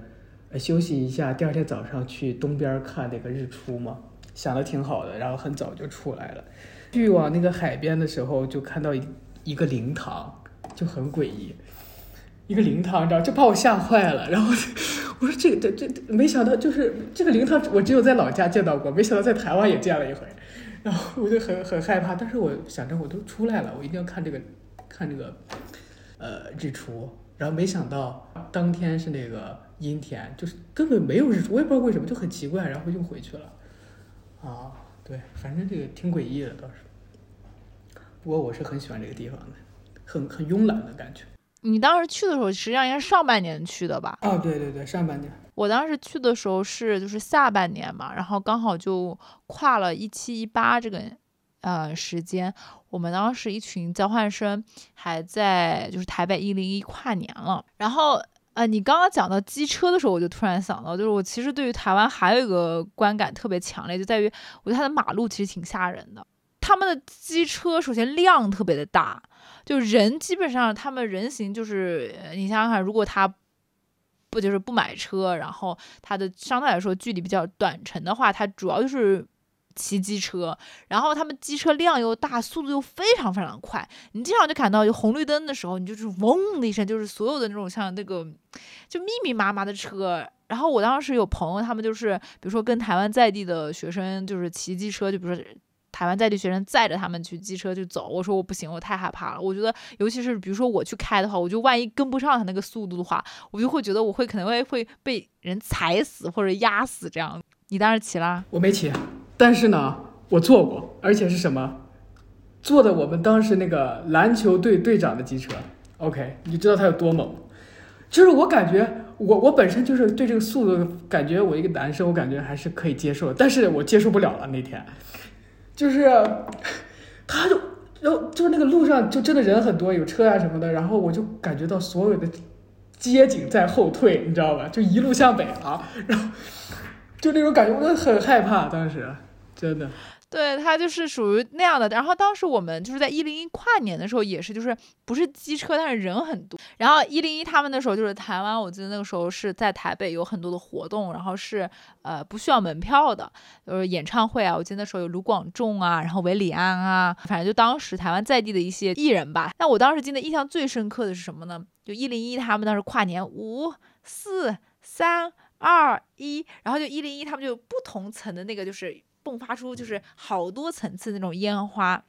休息一下，第二天早上去东边看那个日出嘛，想的挺好的。然后很早就出来了，去往那个海边的时候，就看到一一个灵堂。就很诡异，一个灵堂，你知道，就把我吓坏了。然后我说：“这个这这，没想到就是这个灵堂，我只有在老家见到过，没想到在台湾也见了一回。”然后我就很很害怕，但是我想着我都出来了，我一定要看这个看这个呃日出。然后没想到当天是那个阴天，就是根本没有日出，我也不知道为什么，就很奇怪。然后又回去了。啊，对，反正这个挺诡异的倒是。不过我是很喜欢这个地方的。很很慵懒的感觉。你当时去的时候，实际上应该是上半年去的吧？哦，对对对，上半年。我当时去的时候是就是下半年嘛，然后刚好就跨了一七一八这个呃时间，我们当时一群交换生还在就是台北一零一跨年了，然后。呃，你刚刚讲到机车的时候，我就突然想到，就是我其实对于台湾还有一个观感特别强烈，就在于我觉得它的马路其实挺吓人的。他们的机车首先量特别的大，就人基本上他们人行就是你想想看，如果他不就是不买车，然后他的相对来说距离比较短程的话，他主要就是。骑机车，然后他们机车量又大，速度又非常非常快。你经常就看到，就红绿灯的时候，你就是嗡的一声，就是所有的那种像那个就密密麻麻的车。然后我当时有朋友，他们就是比如说跟台湾在地的学生就是骑机车，就比如说台湾在地学生载着他们去机车就走。我说我不行，我太害怕了。我觉得尤其是比如说我去开的话，我就万一跟不上他那个速度的话，我就会觉得我会可能会会被人踩死或者压死这样。你当时骑啦？我没骑。但是呢，我坐过，而且是什么？坐的我们当时那个篮球队队长的机车。OK，你知道他有多猛？就是我感觉，我我本身就是对这个速度感觉，我一个男生，我感觉还是可以接受。但是我接受不了了那天，就是他就然后就是那个路上就真的人很多，有车啊什么的，然后我就感觉到所有的街景在后退，你知道吧？就一路向北啊，然后就那种感觉，我就很害怕，当时。真的，对他就是属于那样的。然后当时我们就是在一零一跨年的时候，也是就是不是机车，但是人很多。然后一零一他们那时候就是台湾，我记得那个时候是在台北有很多的活动，然后是呃不需要门票的，就是演唱会啊。我记得那时候有卢广仲啊，然后韦礼安啊，反正就当时台湾在地的一些艺人吧。那我当时记得印象最深刻的是什么呢？就一零一他们当时跨年五四三二一，然后就一零一他们就不同层的那个就是。迸发出就是好多层次那种烟花，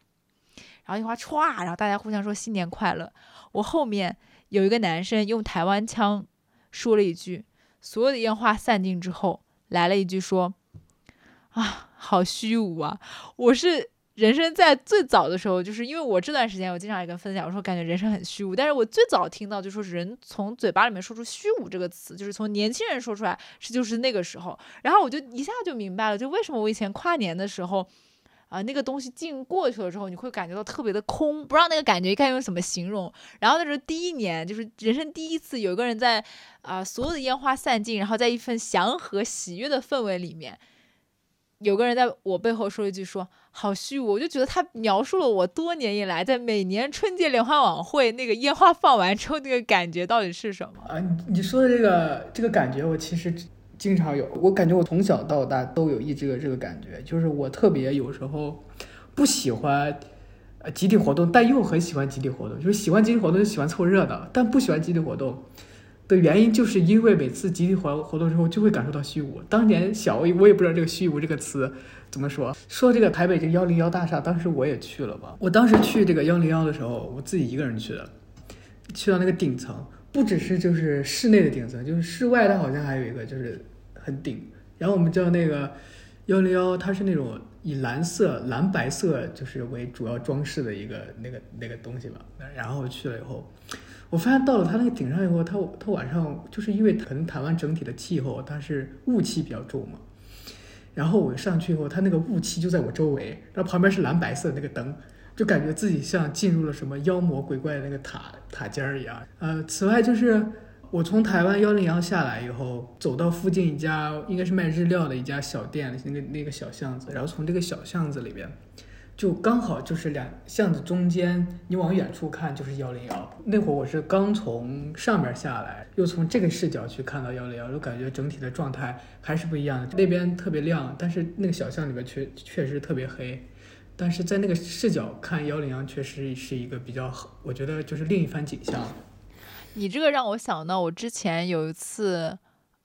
然后烟花歘，然后大家互相说新年快乐。我后面有一个男生用台湾腔说了一句，所有的烟花散尽之后，来了一句说：“啊，好虚无啊！”我是。人生在最早的时候，就是因为我这段时间，我经常也跟分享，我说感觉人生很虚无。但是我最早听到就说人从嘴巴里面说出虚无这个词，就是从年轻人说出来，是就是那个时候。然后我就一下就明白了，就为什么我以前跨年的时候，啊，那个东西进过去了之后，你会感觉到特别的空，不知道那个感觉该用什么形容。然后那时候第一年，就是人生第一次，有一个人在啊，所有的烟花散尽，然后在一份祥和喜悦的氛围里面。有个人在我背后说一句说好虚无，我就觉得他描述了我多年以来在每年春节联欢晚会那个烟花放完之后那个感觉到底是什么啊？你说的这个这个感觉，我其实经常有。我感觉我从小到大都有一这个这个感觉，就是我特别有时候不喜欢呃集体活动，但又很喜欢集体活动。就是喜欢集体活动就喜欢凑热闹，但不喜欢集体活动。的原因就是因为每次集体活活动之后就会感受到虚无。当年小我也不知道这个虚无这个词怎么说。说这个台北这幺零幺大厦，当时我也去了吧。我当时去这个幺零幺的时候，我自己一个人去的，去到那个顶层，不只是就是室内的顶层，就是室外它好像还有一个就是很顶。然后我们叫那个幺零幺，它是那种以蓝色、蓝白色就是为主要装饰的一个那个那个东西吧。然后去了以后。我发现到了它那个顶上以后，它它晚上就是因为可能台湾整体的气候它是雾气比较重嘛，然后我上去以后，它那个雾气就在我周围，然后旁边是蓝白色那个灯，就感觉自己像进入了什么妖魔鬼怪的那个塔塔尖儿一样。呃，此外就是我从台湾幺零幺下来以后，走到附近一家应该是卖日料的一家小店，那那个小巷子，然后从这个小巷子里边。就刚好就是两巷子中间，你往远处看就是幺零幺。那会儿我是刚从上面下来，又从这个视角去看到幺零幺，就感觉整体的状态还是不一样的。那边特别亮，但是那个小巷里面确确实特别黑。但是在那个视角看幺零幺，确实是一个比较，我觉得就是另一番景象。你这个让我想到，我之前有一次，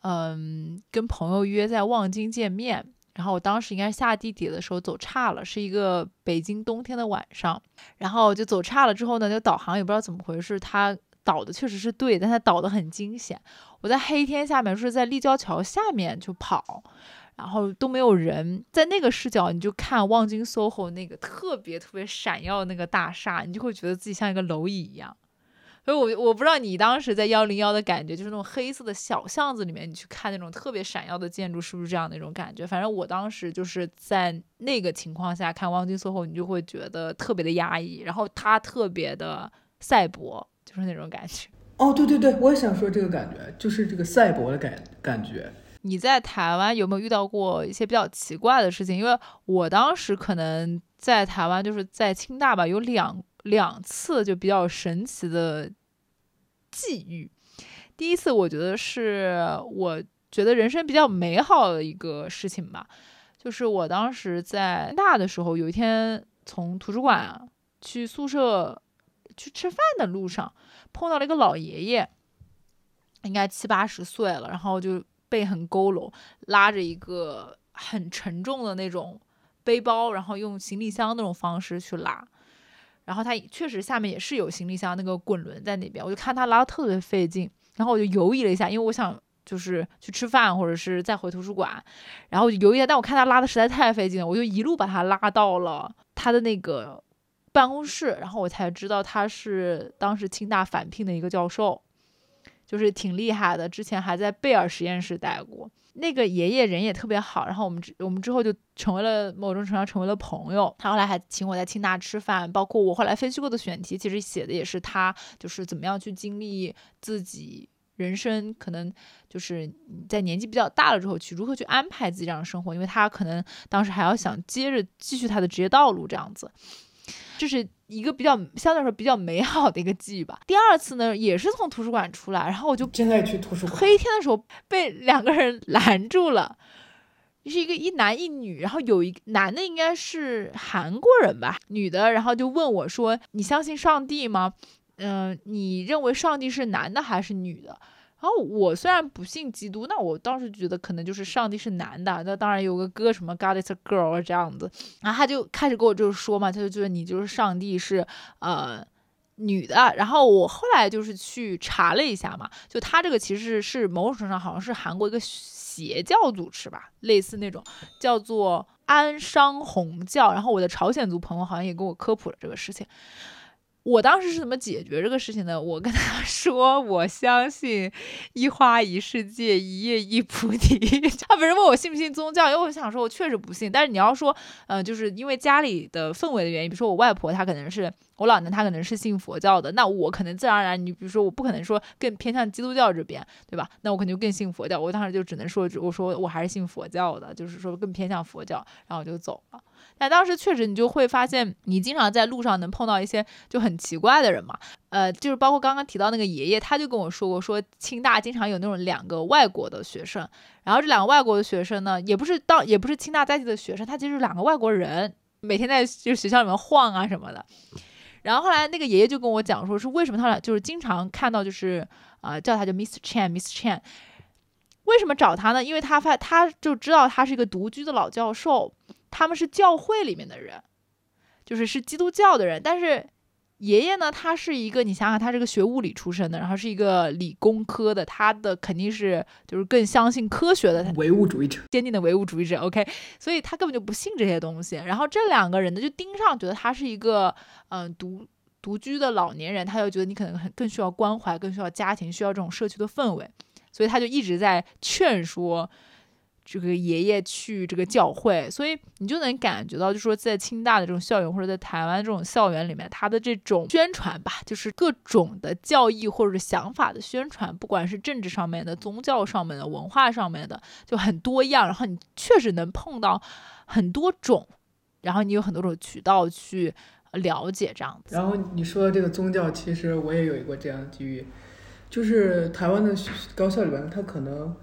嗯，跟朋友约在望京见面。然后我当时应该下地铁的时候走岔了，是一个北京冬天的晚上，然后就走岔了之后呢，那个导航也不知道怎么回事，它导的确实是对，但它导的很惊险。我在黑天下面就是在立交桥下面就跑，然后都没有人，在那个视角你就看望京 SOHO 那个特别特别闪耀那个大厦，你就会觉得自己像一个蝼蚁一样。所以我我不知道你当时在幺零幺的感觉，就是那种黑色的小巷子里面，你去看那种特别闪耀的建筑，是不是这样的一种感觉？反正我当时就是在那个情况下看《望京色后》，你就会觉得特别的压抑，然后它特别的赛博，就是那种感觉。哦，对对对，我也想说这个感觉，就是这个赛博的感感觉。你在台湾有没有遇到过一些比较奇怪的事情？因为我当时可能在台湾，就是在清大吧，有两两次就比较神奇的际遇。第一次，我觉得是我觉得人生比较美好的一个事情吧，就是我当时在大的时候，有一天从图书馆去宿舍去吃饭的路上，碰到了一个老爷爷，应该七八十岁了，然后就。背很佝偻，拉着一个很沉重的那种背包，然后用行李箱那种方式去拉。然后他确实下面也是有行李箱那个滚轮在那边，我就看他拉的特别费劲。然后我就犹豫了一下，因为我想就是去吃饭或者是再回图书馆，然后我就犹豫一下。但我看他拉的实在太费劲了，我就一路把他拉到了他的那个办公室，然后我才知道他是当时清大返聘的一个教授。就是挺厉害的，之前还在贝尔实验室待过。那个爷爷人也特别好，然后我们之我们之后就成为了某种程度上成为了朋友。他后来还请我在清大吃饭，包括我后来分析过的选题，其实写的也是他，就是怎么样去经历自己人生，可能就是在年纪比较大了之后去如何去安排自己这样的生活，因为他可能当时还要想接着继续他的职业道路这样子。这是一个比较相对来说比较美好的一个记忆吧。第二次呢，也是从图书馆出来，然后我就现在去图书馆。黑天的时候被两个人拦住了，是一个一男一女，然后有一个男的应该是韩国人吧，女的，然后就问我说：“你相信上帝吗？嗯，你认为上帝是男的还是女的？”然后我虽然不信基督，那我当时觉得可能就是上帝是男的，那当然有个歌什么 God is a girl 这样子，然后他就开始跟我就是说嘛，他就觉得你就是上帝是呃女的，然后我后来就是去查了一下嘛，就他这个其实是某种程度上好像是韩国一个邪教组织吧，类似那种叫做安商红教，然后我的朝鲜族朋友好像也跟我科普了这个事情。我当时是怎么解决这个事情的？我跟他 说，我相信一花一世界，一叶一菩提。他不是问我信不信宗教，因为我想说，我确实不信。但是你要说，嗯，就是因为家里的氛围的原因，比如说我外婆她可能是。我姥奶她可能是信佛教的，那我可能自然而然，你比如说我不可能说更偏向基督教这边，对吧？那我肯定更信佛教。我当时就只能说，我说我还是信佛教的，就是说更偏向佛教，然后我就走了。但当时确实你就会发现，你经常在路上能碰到一些就很奇怪的人嘛。呃，就是包括刚刚提到那个爷爷，他就跟我说过，说清大经常有那种两个外国的学生，然后这两个外国的学生呢，也不是当也不是清大在籍的学生，他其实是两个外国人，每天在就是学校里面晃啊什么的。然后后来那个爷爷就跟我讲说，是为什么他俩就是经常看到就是啊叫他就 Mr. Chan，Mr. Chan，为什么找他呢？因为他发他就知道他是一个独居的老教授，他们是教会里面的人，就是是基督教的人，但是。爷爷呢？他是一个，你想想，他是个学物理出身的，然后是一个理工科的，他的肯定是就是更相信科学的唯物主义者，坚定的唯物主义者。OK，所以他根本就不信这些东西。然后这两个人呢，就盯上，觉得他是一个嗯独独居的老年人，他就觉得你可能很更需要关怀，更需要家庭，需要这种社区的氛围，所以他就一直在劝说。这个爷爷去这个教会，所以你就能感觉到，就说在清大的这种校园，或者在台湾这种校园里面，他的这种宣传吧，就是各种的教义或者是想法的宣传，不管是政治上面的、宗教上面的、文化上面的，就很多样。然后你确实能碰到很多种，然后你有很多种渠道去了解这样子。然后你说的这个宗教，其实我也有一个这样的机遇，就是台湾的高校里边，他可能。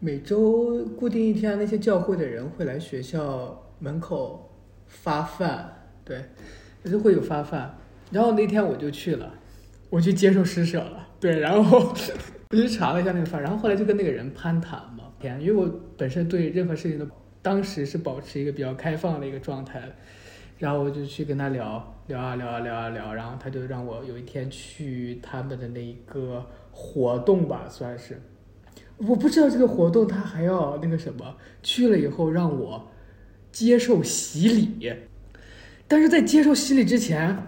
每周固定一天，那些教会的人会来学校门口发饭，对，就会有发饭。然后那天我就去了，我去接受施舍了，对，然后我就查了一下那个饭，然后后来就跟那个人攀谈嘛，天，因为我本身对任何事情都当时是保持一个比较开放的一个状态，然后我就去跟他聊聊啊聊啊聊啊聊，然后他就让我有一天去他们的那一个活动吧，算是。我不知道这个活动他还要那个什么，去了以后让我接受洗礼，但是在接受洗礼之前，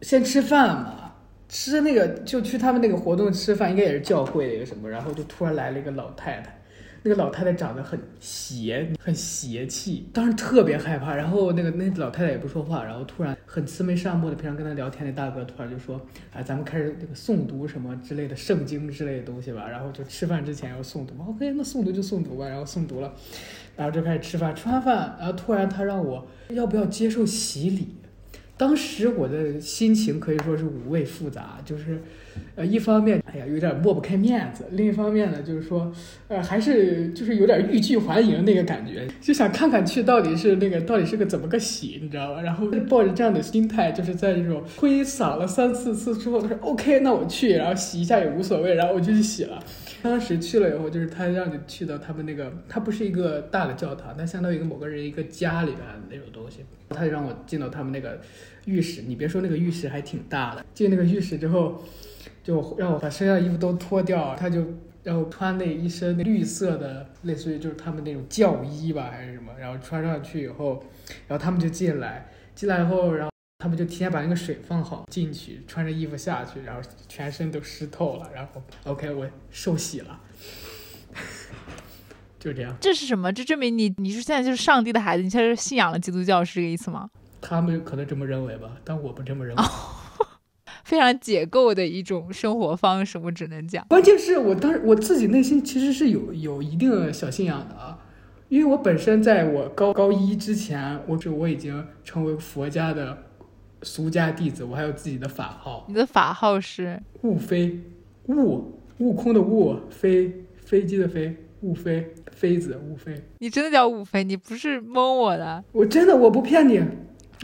先吃饭嘛，吃那个就去他们那个活动吃饭，应该也是教会的一个什么，然后就突然来了一个老太太，那个老太太长得很邪，很邪气，当时特别害怕。然后那个那老太太也不说话，然后突然很慈眉善目的，平常跟她聊天那大哥突然就说：“哎，咱们开始那个诵读什么之类的圣经之类的东西吧。”然后就吃饭之前要诵读，OK，那诵读就诵读吧。然后诵读了，然后就开始吃饭。吃完饭，然后突然他让我要不要接受洗礼。当时我的心情可以说是五味复杂，就是，呃，一方面，哎呀，有点抹不开面子；另一方面呢，就是说，呃，还是就是有点欲拒还迎那个感觉，就想看看去到底是那个到底是个怎么个洗，你知道吧？然后抱着这样的心态，就是在这种挥洒了三四次之后，他说 OK，那我去，然后洗一下也无所谓，然后我就去洗了。当时去了以后，就是他让你去到他们那个，他不是一个大的教堂，它相当于一个某个人一个家里边那种东西。他就让我进到他们那个浴室，你别说那个浴室还挺大的。进那个浴室之后，就让我把身上衣服都脱掉，他就让我穿那一身绿色的，类似于就是他们那种教衣吧还是什么，然后穿上去以后，然后他们就进来，进来以后，然后。他们就提前把那个水放好，进去穿着衣服下去，然后全身都湿透了，然后 OK，我受洗了，就这样。这是什么？这证明你你是现在就是上帝的孩子，你现在是信仰了基督教，是这个意思吗？他们可能这么认为吧，但我不这么认为。非常解构的一种生活方式，我只能讲。关键是我当时我自己内心其实是有有一定的小信仰的啊，因为我本身在我高高一之前，我就我已经成为佛家的。俗家弟子，我还有自己的法号。你的法号是悟飞，悟悟空的悟，飞飞机的飞，悟飞飞子，悟飞。你真的叫悟飞？你不是蒙我的？我真的，我不骗你，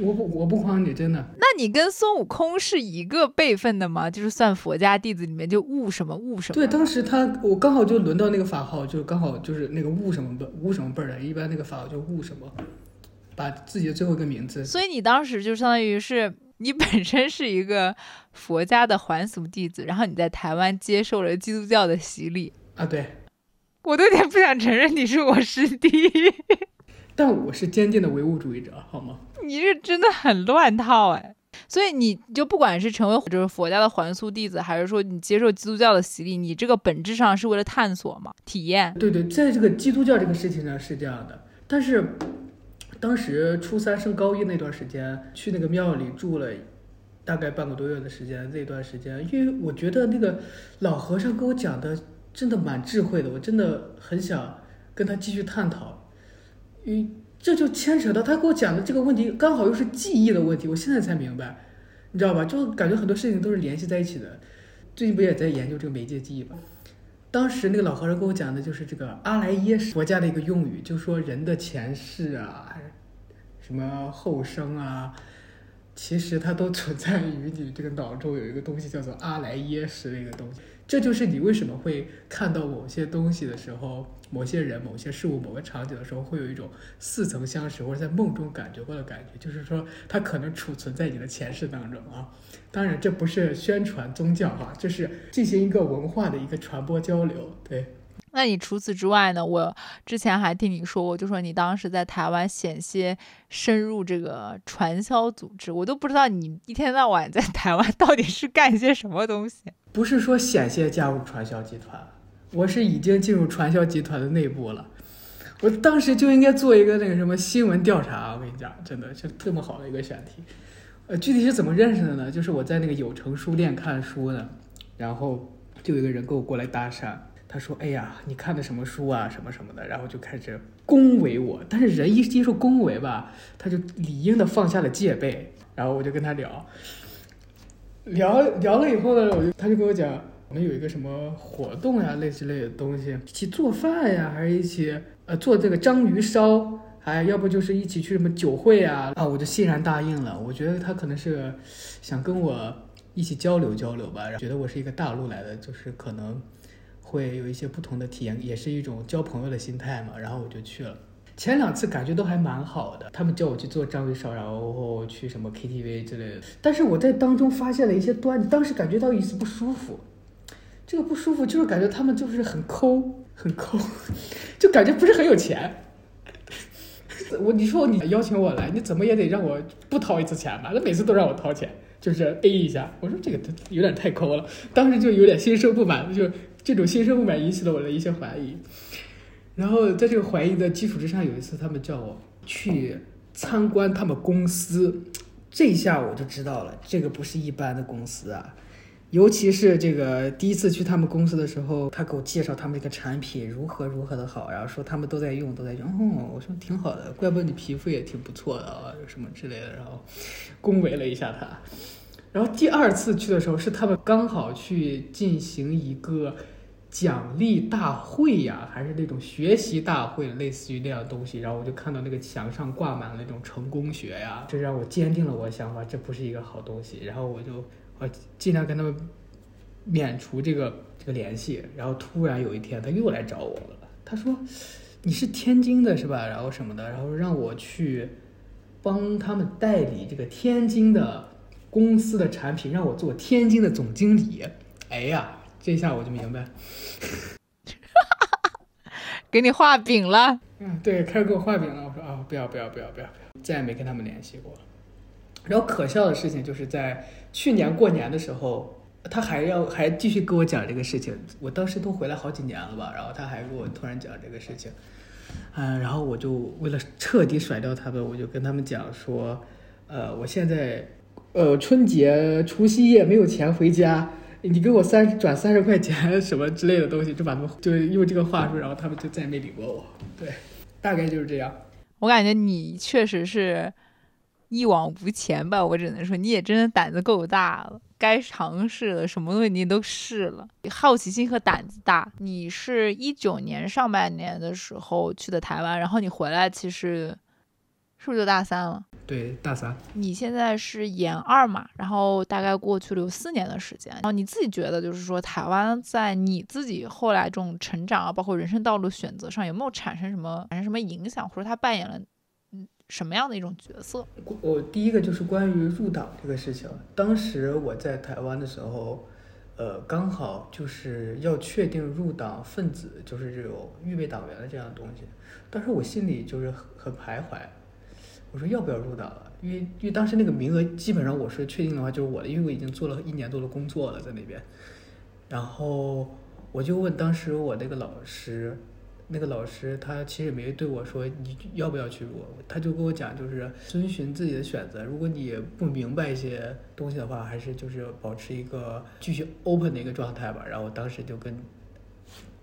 我不我不诓你，真的。那你跟孙悟空是一个辈分的吗？就是算佛家弟子里面就悟什么悟什么？对，当时他我刚好就轮到那个法号，就刚好就是那个悟什么辈悟什么辈儿的，一般那个法号就悟什么。把自己的最后一个名字，所以你当时就相当于是你本身是一个佛家的还俗弟子，然后你在台湾接受了基督教的洗礼啊！对，我都有点不想承认你是我师弟，但我是坚定的唯物主义者，好吗？你是真的很乱套哎！所以你就不管是成为就是佛家的还俗弟子，还是说你接受基督教的洗礼，你这个本质上是为了探索嘛，体验？对对，在这个基督教这个事情上是这样的，但是。当时初三升高一那段时间，去那个庙里住了大概半个多月的时间。那段时间，因为我觉得那个老和尚跟我讲的真的蛮智慧的，我真的很想跟他继续探讨。因为这就牵扯到他给我讲的这个问题，刚好又是记忆的问题。我现在才明白，你知道吧？就感觉很多事情都是联系在一起的。最近不也在研究这个媒介记忆吗？当时那个老和尚跟我讲的就是这个阿赖耶是佛家的一个用语，就说人的前世啊，什么后生啊，其实它都存在于你这个脑中有一个东西叫做阿莱耶识的一个东西。这就是你为什么会看到某些东西的时候，某些人、某些事物、某个场景的时候，会有一种似曾相识或者在梦中感觉过的感觉，就是说它可能储存在你的前世当中啊。当然，这不是宣传宗教哈，这是进行一个文化的一个传播交流。对，那你除此之外呢？我之前还听你说过，就说你当时在台湾险些深入这个传销组织，我都不知道你一天到晚在台湾到底是干些什么东西。不是说险些加入传销集团，我是已经进入传销集团的内部了。我当时就应该做一个那个什么新闻调查，我跟你讲，真的是这么好的一个选题。呃，具体是怎么认识的呢？就是我在那个有成书店看书呢，然后就有一个人跟我过来搭讪，他说：“哎呀，你看的什么书啊，什么什么的。”然后就开始恭维我。但是人一接受恭维吧，他就理应的放下了戒备。然后我就跟他聊，聊聊了以后呢，我就他就跟我讲，我们有一个什么活动呀，类之类的东西，一起做饭呀，还是一起呃做这个章鱼烧。哎，要不就是一起去什么酒会啊？啊，我就欣然答应了。我觉得他可能是想跟我一起交流交流吧，觉得我是一个大陆来的，就是可能会有一些不同的体验，也是一种交朋友的心态嘛。然后我就去了。前两次感觉都还蛮好的，他们叫我去做章鱼烧，然后去什么 KTV 之类的。但是我在当中发现了一些端倪，当时感觉到一丝不舒服。这个不舒服就是感觉他们就是很抠，很抠，就感觉不是很有钱。我你说你邀请我来，你怎么也得让我不掏一次钱吧？那每次都让我掏钱，就是 A 一下。我说这个有点太抠了，当时就有点心生不满，就这种心生不满引起了我的一些怀疑。然后在这个怀疑的基础之上，有一次他们叫我去参观他们公司，这一下我就知道了，这个不是一般的公司啊。尤其是这个第一次去他们公司的时候，他给我介绍他们这个产品如何如何的好，然后说他们都在用，都在用。哦，我说挺好的，怪不得你皮肤也挺不错的啊，什么之类的。然后恭维了一下他。然后第二次去的时候，是他们刚好去进行一个奖励大会呀，还是那种学习大会，类似于那样东西。然后我就看到那个墙上挂满了那种成功学呀，这让我坚定了我的想法，这不是一个好东西。然后我就。我尽量跟他们免除这个这个联系，然后突然有一天他又来找我了。他说：“你是天津的是吧？然后什么的，然后让我去帮他们代理这个天津的公司的产品，让我做天津的总经理。”哎呀，这下我就明白，给你画饼了。嗯，对，开始给我画饼了。我说啊，不要不要不要不要，再也没跟他们联系过。然后可笑的事情就是在。去年过年的时候，他还要还继续跟我讲这个事情。我当时都回来好几年了吧，然后他还给我突然讲这个事情，嗯，然后我就为了彻底甩掉他们，我就跟他们讲说，呃，我现在，呃，春节除夕夜没有钱回家，你给我三转三十块钱什么之类的东西，就把他们就用这个话术，然后他们就再也没理过我。对，大概就是这样。我感觉你确实是。一往无前吧，我只能说你也真的胆子够大了，该尝试的什么东西你都试了，好奇心和胆子大。你是一九年上半年的时候去的台湾，然后你回来其实是不是就大三了？对，大三。你现在是研二嘛，然后大概过去了有四年的时间，然后你自己觉得就是说台湾在你自己后来这种成长啊，包括人生道路选择上有没有产生什么产生什么影响，或者它扮演了？什么样的一种角色？我第一个就是关于入党这个事情。当时我在台湾的时候，呃，刚好就是要确定入党分子，就是这种预备党员的这样的东西。当时我心里就是很很徘徊，我说要不要入党了？因为因为当时那个名额基本上我是确定的话就是我的，因为我已经做了一年多的工作了在那边。然后我就问当时我那个老师。那个老师他其实也没对我说你要不要去入，他就跟我讲就是遵循自己的选择。如果你不明白一些东西的话，还是就是保持一个继续 open 的一个状态吧。然后我当时就跟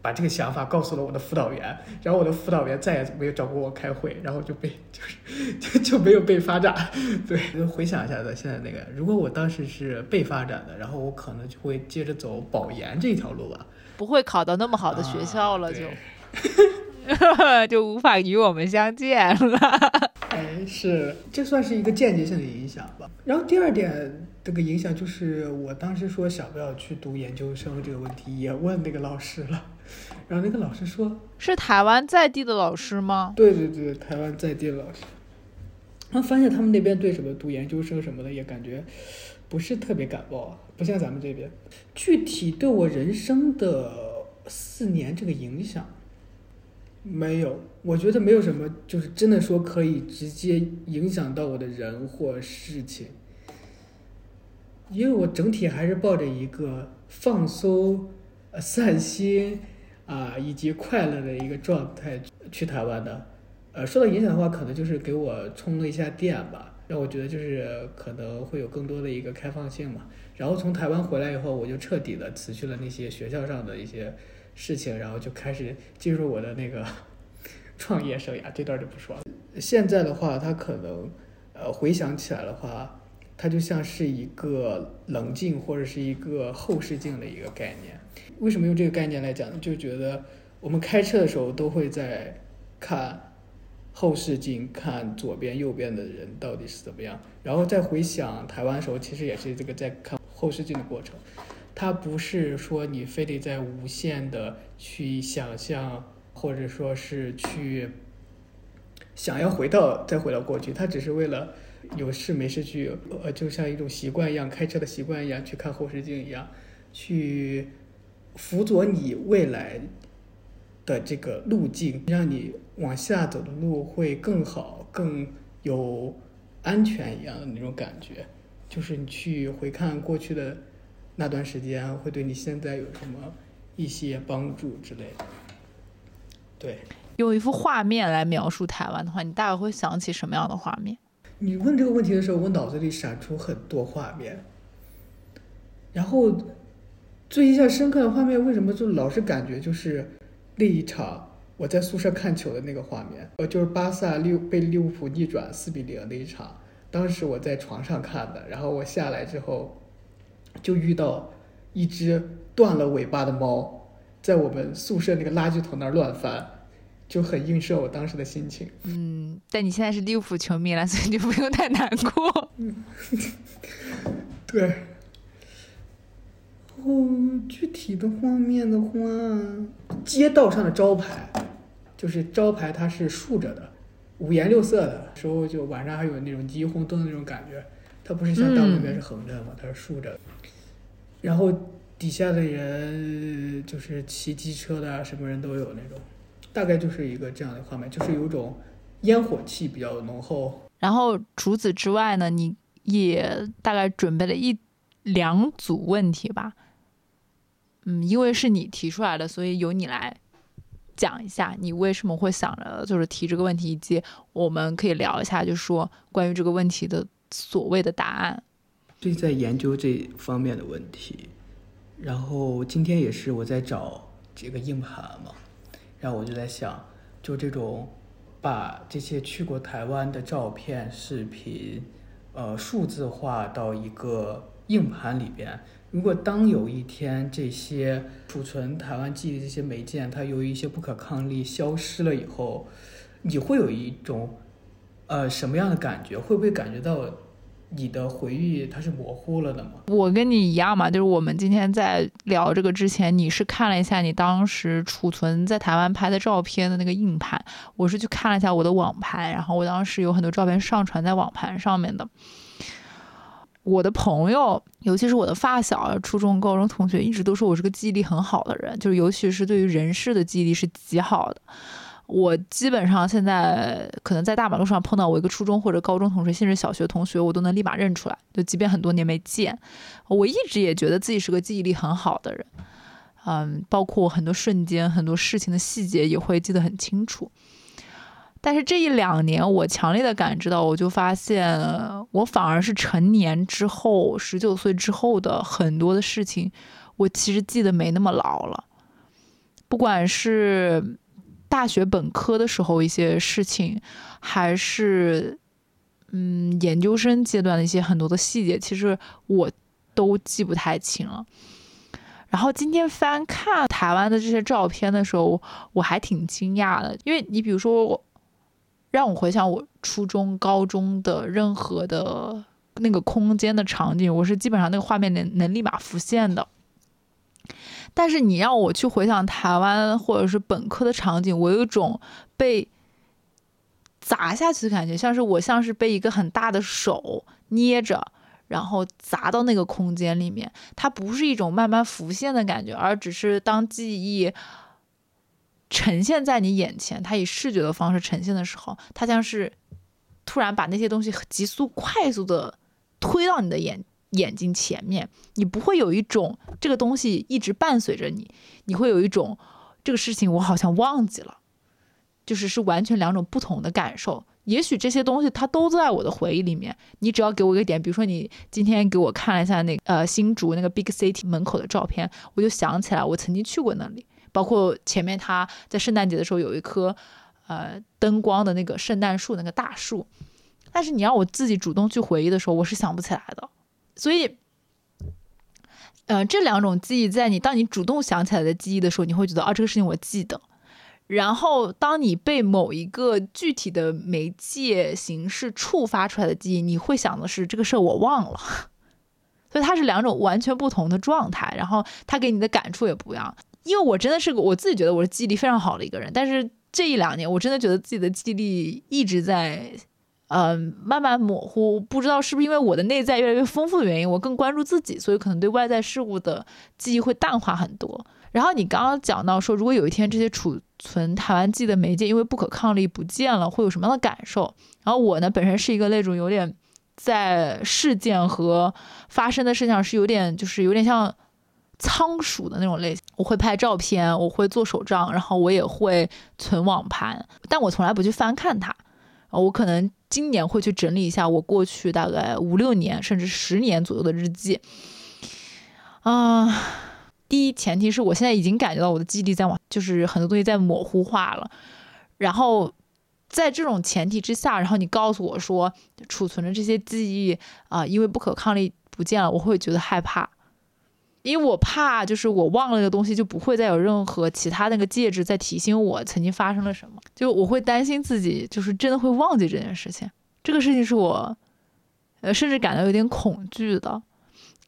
把这个想法告诉了我的辅导员，然后我的辅导员再也没有找过我开会，然后就被就是 就就没有被发展。对，回想一下的现在那个，如果我当时是被发展的，然后我可能就会接着走保研这条路吧，不会考到那么好的学校了就。就无法与我们相见了。哎，是，这算是一个间接性的影响吧。然后第二点，这个影响就是我当时说想不要去读研究生这个问题，也问那个老师了。然后那个老师说，是台湾在地的老师吗？对对对，台湾在地的老师。然后发现他们那边对什么读研究生什么的也感觉不是特别感冒，不像咱们这边。具体对我人生的四年这个影响。没有，我觉得没有什么，就是真的说可以直接影响到我的人或事情，因为我整体还是抱着一个放松、呃散心啊以及快乐的一个状态去台湾的。呃，受到影响的话，可能就是给我充了一下电吧，让我觉得就是可能会有更多的一个开放性嘛。然后从台湾回来以后，我就彻底的辞去了那些学校上的一些。事情，然后就开始进入我的那个 创业生涯，这段就不说了。现在的话，他可能呃回想起来的话，它就像是一个棱镜或者是一个后视镜的一个概念。为什么用这个概念来讲呢？就觉得我们开车的时候都会在看后视镜，看左边右边的人到底是怎么样，然后再回想台湾的时候，其实也是这个在看后视镜的过程。它不是说你非得在无限的去想象，或者说是去想要回到再回到过去，它只是为了有事没事去，呃，就像一种习惯一样，开车的习惯一样，去看后视镜一样，去辅佐你未来的这个路径，让你往下走的路会更好、更有安全一样的那种感觉。就是你去回看过去的那段时间，会对你现在有什么一些帮助之类的。对用一幅画面来描述台湾的话，你大概会想起什么样的画面？你问这个问题的时候，我脑子里闪出很多画面，然后最印象深刻的画面，为什么就老是感觉就是那一场我在宿舍看球的那个画面，呃，就是巴萨利被利物浦逆转四比零那一场，当时我在床上看的，然后我下来之后就遇到一只断了尾巴的猫在我们宿舍那个垃圾桶那儿乱翻，就很映射我当时的心情。嗯，但你现在是利物浦球迷了，所以你就不用太难过。对。哦，具体的画面的话，街道上的招牌，就是招牌它是竖着的，五颜六色的，时候就晚上还有那种霓虹灯的那种感觉。它不是像大陆那边是横着的嘛，它是竖着。然后底下的人就是骑机车的啊，什么人都有那种，大概就是一个这样的画面，就是有种烟火气比较浓厚。然后除此之外呢，你也大概准备了一两组问题吧。嗯，因为是你提出来的，所以由你来讲一下，你为什么会想着就是提这个问题，以及我们可以聊一下，就是说关于这个问题的所谓的答案。最近在研究这方面的问题，然后今天也是我在找这个硬盘嘛，然后我就在想，就这种把这些去过台湾的照片、视频，呃，数字化到一个硬盘里边。如果当有一天这些储存台湾记忆的这些媒介，它由于一些不可抗力消失了以后，你会有一种呃什么样的感觉？会不会感觉到你的回忆它是模糊了的吗？我跟你一样嘛，就是我们今天在聊这个之前，你是看了一下你当时储存在台湾拍的照片的那个硬盘，我是去看了一下我的网盘，然后我当时有很多照片上传在网盘上面的。我的朋友，尤其是我的发小、初中、高中同学，一直都说我是个记忆力很好的人，就是尤其是对于人事的记忆力是极好的。我基本上现在可能在大马路上碰到我一个初中或者高中同学，甚至小学同学，我都能立马认出来，就即便很多年没见。我一直也觉得自己是个记忆力很好的人，嗯，包括很多瞬间、很多事情的细节也会记得很清楚。但是这一两年，我强烈的感知到，我就发现，我反而是成年之后，十九岁之后的很多的事情，我其实记得没那么牢了。不管是大学本科的时候一些事情，还是嗯研究生阶段的一些很多的细节，其实我都记不太清了。然后今天翻看台湾的这些照片的时候，我还挺惊讶的，因为你比如说我。让我回想我初中、高中的任何的那个空间的场景，我是基本上那个画面能能立马浮现的。但是你让我去回想台湾或者是本科的场景，我有一种被砸下去的感觉，像是我像是被一个很大的手捏着，然后砸到那个空间里面。它不是一种慢慢浮现的感觉，而只是当记忆。呈现在你眼前，它以视觉的方式呈现的时候，它像是突然把那些东西急速、快速的推到你的眼眼睛前面。你不会有一种这个东西一直伴随着你，你会有一种这个事情我好像忘记了，就是是完全两种不同的感受。也许这些东西它都在我的回忆里面，你只要给我一个点，比如说你今天给我看了一下那呃新竹那个 Big City 门口的照片，我就想起来我曾经去过那里。包括前面他在圣诞节的时候有一棵，呃，灯光的那个圣诞树，那个大树，但是你让我自己主动去回忆的时候，我是想不起来的。所以，呃，这两种记忆在你当你主动想起来的记忆的时候，你会觉得啊，这个事情我记得。然后，当你被某一个具体的媒介形式触发出来的记忆，你会想的是这个事儿我忘了。所以它是两种完全不同的状态，然后它给你的感触也不一样。因为我真的是个我自己觉得我是记忆力非常好的一个人，但是这一两年我真的觉得自己的记忆力一直在，嗯，慢慢模糊。不知道是不是因为我的内在越来越丰富的原因，我更关注自己，所以可能对外在事物的记忆会淡化很多。然后你刚刚讲到说，如果有一天这些储存台湾记忆的媒介因为不可抗力不见了，会有什么样的感受？然后我呢，本身是一个那种有点在事件和发生的事情上是有点，就是有点像仓鼠的那种类型。我会拍照片，我会做手账，然后我也会存网盘，但我从来不去翻看它。我可能今年会去整理一下我过去大概五六年甚至十年左右的日记。啊，第一前提是我现在已经感觉到我的记忆力在往，就是很多东西在模糊化了，然后。在这种前提之下，然后你告诉我说储存的这些记忆啊，因为不可抗力不见了，我会觉得害怕，因为我怕就是我忘了那个东西，就不会再有任何其他那个介质在提醒我曾经发生了什么，就我会担心自己就是真的会忘记这件事情。这个事情是我呃甚至感到有点恐惧的，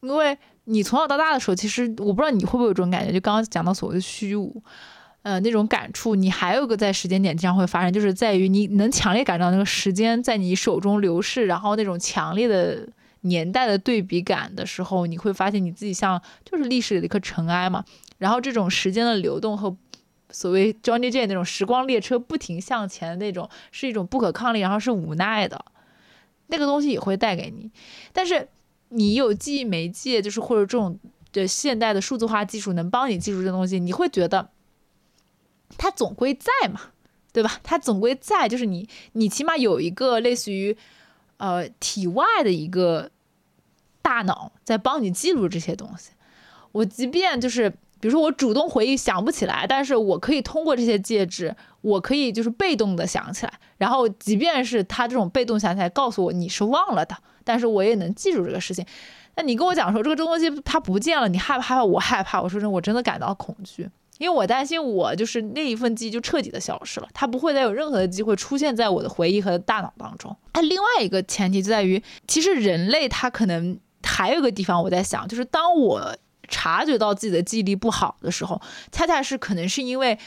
因为你从小到大的时候，其实我不知道你会不会有这种感觉，就刚刚讲到所谓的虚无。呃，那种感触，你还有个在时间点经常会发生，就是在于你能强烈感到那个时间在你手中流逝，然后那种强烈的年代的对比感的时候，你会发现你自己像就是历史里的一颗尘埃嘛。然后这种时间的流动和所谓 Johnny J 那种时光列车不停向前的那种，是一种不可抗力，然后是无奈的，那个东西也会带给你。但是你有记忆媒介，就是或者这种的现代的数字化技术能帮你记住这东西，你会觉得。它总归在嘛，对吧？它总归在，就是你，你起码有一个类似于，呃，体外的一个大脑在帮你记录这些东西。我即便就是，比如说我主动回忆想不起来，但是我可以通过这些介质，我可以就是被动的想起来。然后，即便是他这种被动想起来告诉我你是忘了的，但是我也能记住这个事情。那你跟我讲说这个东西它不见了，你害不害怕？我害怕。我说真，我真的感到恐惧。因为我担心，我就是那一份记忆就彻底的消失了，它不会再有任何的机会出现在我的回忆和大脑当中。那另外一个前提就在于，其实人类他可能还有一个地方我在想，就是当我察觉到自己的记忆力不好的时候，恰恰是可能是因为。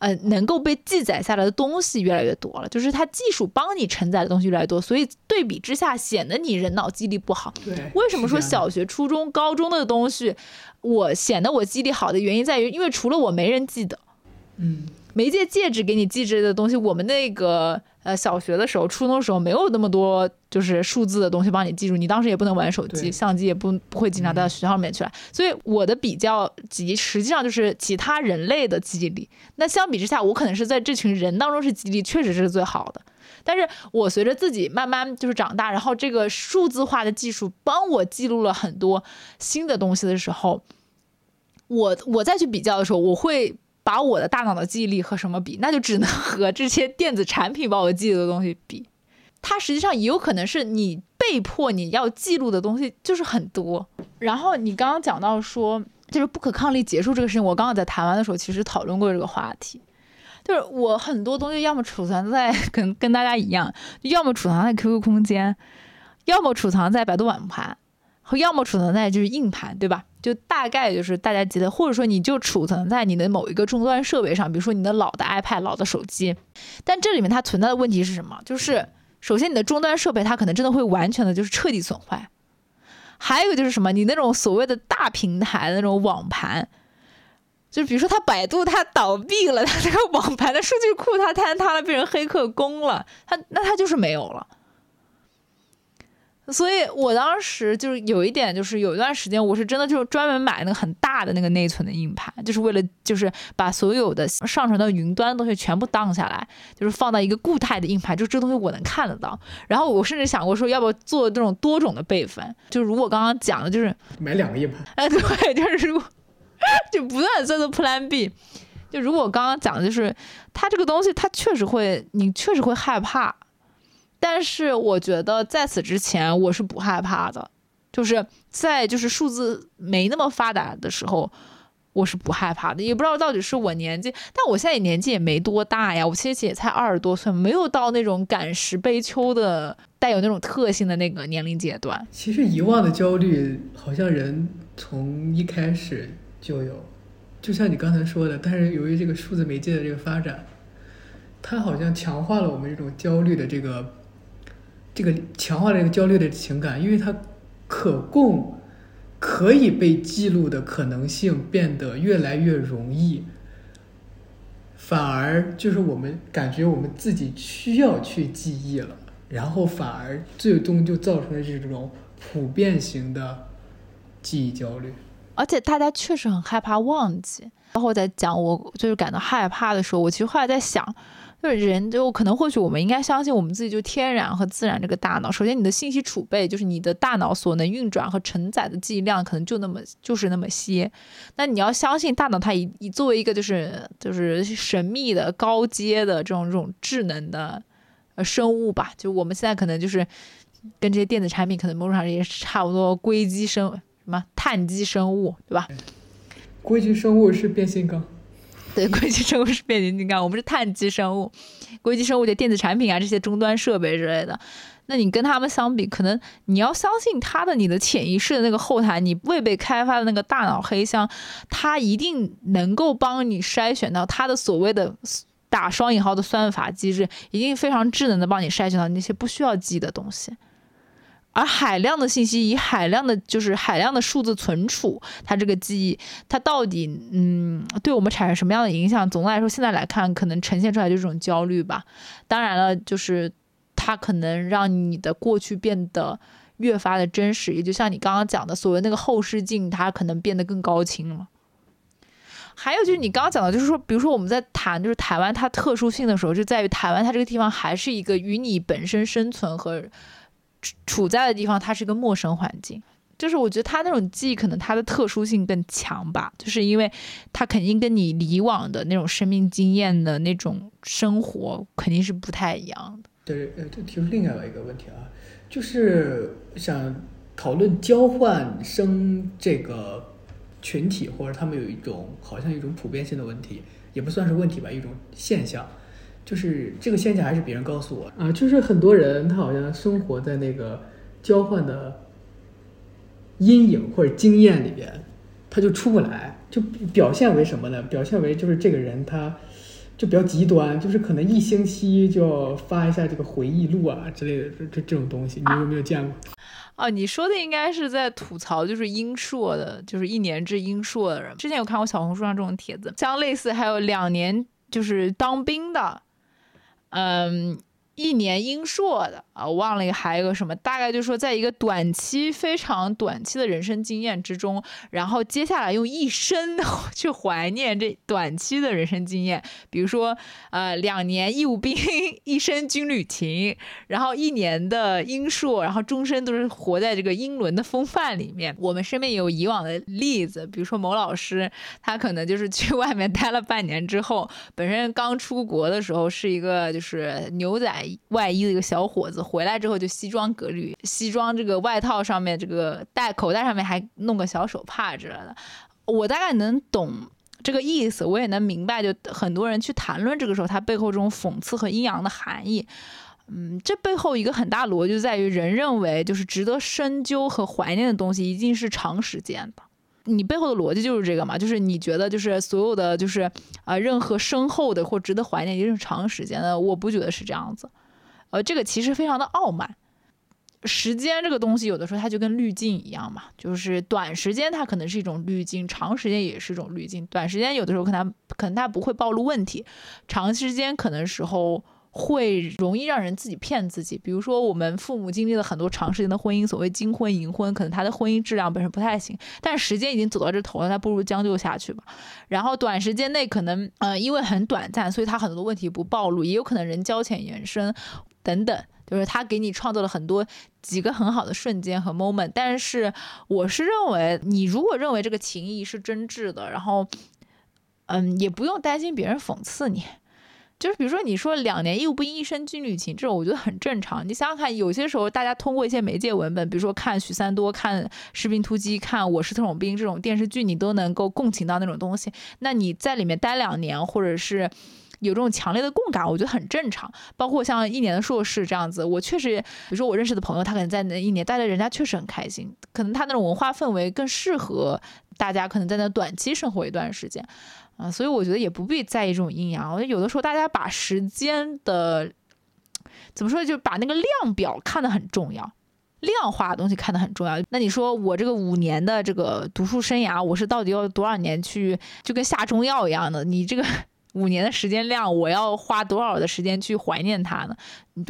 呃，能够被记载下来的东西越来越多了，就是它技术帮你承载的东西越来越多，所以对比之下显得你人脑记忆力不好。对，为什么说小学、初中、高中的东西，我显得我记忆力好的原因在于，因为除了我没人记得。嗯。媒介介质给你记着的东西，我们那个呃小学的时候、初中的时候没有那么多就是数字的东西帮你记住，你当时也不能玩手机，相机也不不会经常带到学校里面去了。所以我的比较级实际上就是其他人类的记忆力。那相比之下，我可能是在这群人当中是记忆力确实是最好的。但是我随着自己慢慢就是长大，然后这个数字化的技术帮我记录了很多新的东西的时候，我我再去比较的时候，我会。把我的大脑的记忆力和什么比？那就只能和这些电子产品把我记录的东西比。它实际上也有可能是你被迫你要记录的东西就是很多。然后你刚刚讲到说，就是不可抗力结束这个事情，我刚刚在台湾的时候其实讨论过这个话题。就是我很多东西要么储存在 跟跟大家一样，要么储藏在 QQ 空间，要么储藏在百度网盘，要么储存在就是硬盘，对吧？就大概就是大家记得，或者说你就储存在你的某一个终端设备上，比如说你的老的 iPad、老的手机。但这里面它存在的问题是什么？就是首先你的终端设备它可能真的会完全的就是彻底损坏，还有就是什么？你那种所谓的大平台的那种网盘，就是比如说它百度它倒闭了，它这个网盘的数据库它坍塌了，被人黑客攻了，它那它就是没有了。所以我当时就是有一点，就是有一段时间，我是真的就专门买那个很大的那个内存的硬盘，就是为了就是把所有的上传到云端的东西全部当下来，就是放到一个固态的硬盘，就这东西我能看得到。然后我甚至想过说，要不要做这种多种的备份？就如果刚刚讲的，就是买两个硬盘。哎，对，就是如果 就不断在做 Plan B。就如果刚刚讲的，就是它这个东西，它确实会，你确实会害怕。但是我觉得在此之前我是不害怕的，就是在就是数字没那么发达的时候，我是不害怕的。也不知道到底是我年纪，但我现在年纪也没多大呀，我其实也才二十多岁，没有到那种感时悲秋的带有那种特性的那个年龄阶段。其实遗忘的焦虑好像人从一开始就有，就像你刚才说的，但是由于这个数字媒介的这个发展，它好像强化了我们这种焦虑的这个。这个强化了这个焦虑的情感，因为它可供、可以被记录的可能性变得越来越容易，反而就是我们感觉我们自己需要去记忆了。然后反而最终就造成了这种普遍型的记忆焦虑。而且大家确实很害怕忘记。然后在讲我就是感到害怕的时候，我其实后来在想，就是人就可能或许我们应该相信我们自己就天然和自然这个大脑。首先，你的信息储备就是你的大脑所能运转和承载的记忆量可能就那么就是那么些。那你要相信大脑它以以作为一个就是就是神秘的高阶的这种这种智能的呃生物吧，就我们现在可能就是跟这些电子产品可能某种上也是差不多硅基生什么碳基生物，对吧？硅基生物是变形金刚，对，硅基生物是变形金刚，我们是碳基生物。硅基生物的电子产品啊，这些终端设备之类的，那你跟他们相比，可能你要相信他的你的潜意识的那个后台，你未被开发的那个大脑黑箱，它一定能够帮你筛选到它的所谓的打双引号的算法机制，一定非常智能的帮你筛选到那些不需要记的东西。而海量的信息以海量的，就是海量的数字存储，它这个记忆，它到底嗯，对我们产生什么样的影响？总的来说，现在来看，可能呈现出来就是种焦虑吧。当然了，就是它可能让你的过去变得越发的真实，也就像你刚刚讲的，所谓那个后视镜，它可能变得更高清了。还有就是你刚刚讲的，就是说，比如说我们在谈就是台湾它特殊性的时候，就在于台湾它这个地方还是一个与你本身生存和。处在的地方，它是一个陌生环境，就是我觉得它那种记忆可能它的特殊性更强吧，就是因为它肯定跟你以往的那种生命经验的那种生活肯定是不太一样的。对，呃，这提出另外一个问题啊，就是想讨论交换生这个群体，或者他们有一种好像一种普遍性的问题，也不算是问题吧，一种现象。就是这个现象还是别人告诉我啊，就是很多人他好像生活在那个交换的阴影或者经验里边，他就出不来，就表现为什么呢？表现为就是这个人他就比较极端，就是可能一星期就要发一下这个回忆录啊之类的这这这种东西，你有没有见过？哦，你说的应该是在吐槽，就是英硕的，就是一年制英硕的人。之前有看过小红书上这种帖子，像类似还有两年就是当兵的。嗯，一年英硕的啊，我忘了还有个什么，大概就是说，在一个短期非常短期的人生经验之中，然后接下来用一生 去怀念这短期的人生经验，比如说呃两年义务兵，一生军旅情，然后一年的英硕，然后终身都是活在这个英伦的风范里面。我们身边有以往的例子，比如说某老师，他可能就是去外面待了半年之后，本身刚出国的时候是一个。就是牛仔外衣的一个小伙子，回来之后就西装革履，西装这个外套上面这个带口袋上面还弄个小手帕之类的。我大概能懂这个意思，我也能明白，就很多人去谈论这个时候，他背后这种讽刺和阴阳的含义。嗯，这背后一个很大逻辑在于，人认为就是值得深究和怀念的东西，一定是长时间的。你背后的逻辑就是这个嘛？就是你觉得就是所有的就是啊，任何深厚的或值得怀念一定是长时间的，我不觉得是这样子。呃，这个其实非常的傲慢。时间这个东西有的时候它就跟滤镜一样嘛，就是短时间它可能是一种滤镜，长时间也是一种滤镜。短时间有的时候可能可能它不会暴露问题，长时间可能时候。会容易让人自己骗自己，比如说我们父母经历了很多长时间的婚姻，所谓金婚银婚，可能他的婚姻质量本身不太行，但时间已经走到这头了，他不如将就下去吧。然后短时间内可能，呃，因为很短暂，所以他很多问题不暴露，也有可能人交浅言深等等，就是他给你创造了很多几个很好的瞬间和 moment。但是我是认为，你如果认为这个情谊是真挚的，然后，嗯，也不用担心别人讽刺你。就是比如说，你说两年义务兵一生军旅情，这种我觉得很正常。你想想看，有些时候大家通过一些媒介文本，比如说看许三多、看士兵突击、看我是特种兵这种电视剧，你都能够共情到那种东西。那你在里面待两年，或者是有这种强烈的共感，我觉得很正常。包括像一年的硕士这样子，我确实，比如说我认识的朋友，他可能在那一年待的人家确实很开心，可能他那种文化氛围更适合大家，可能在那短期生活一段时间。啊，所以我觉得也不必在意这种阴阳。我觉得有的时候大家把时间的怎么说，就把那个量表看得很重要，量化的东西看得很重要。那你说我这个五年的这个读书生涯，我是到底要多少年去，就跟下中药一样的？你这个 五年的时间量，我要花多少的时间去怀念它呢？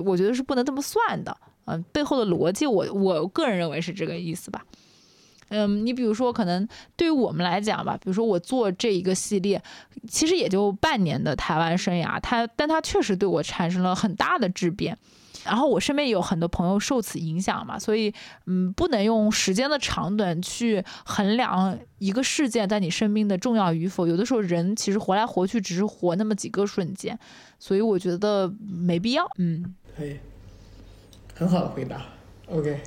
我觉得是不能这么算的。嗯，背后的逻辑，我我个人认为是这个意思吧。嗯，你比如说，可能对于我们来讲吧，比如说我做这一个系列，其实也就半年的台湾生涯，它，但它确实对我产生了很大的质变。然后我身边有很多朋友受此影响嘛，所以，嗯，不能用时间的长短去衡量一个事件在你生命的重要与否。有的时候人其实活来活去只是活那么几个瞬间，所以我觉得没必要。嗯，可以，很好的回答。OK。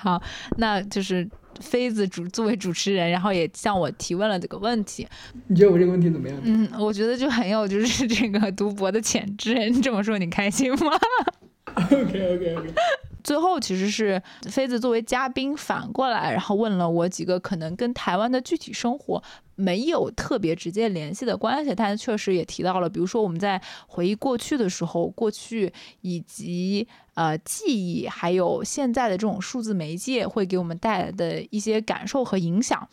好，那就是妃子主作为主持人，然后也向我提问了这个问题。你觉得我这个问题怎么样？嗯，我觉得就很有就是这个读博的潜质。你这么说，你开心吗？OK OK OK。最后其实是妃子作为嘉宾反过来，然后问了我几个可能跟台湾的具体生活。没有特别直接联系的关系，但确实也提到了，比如说我们在回忆过去的时候，过去以及呃记忆，还有现在的这种数字媒介会给我们带来的一些感受和影响。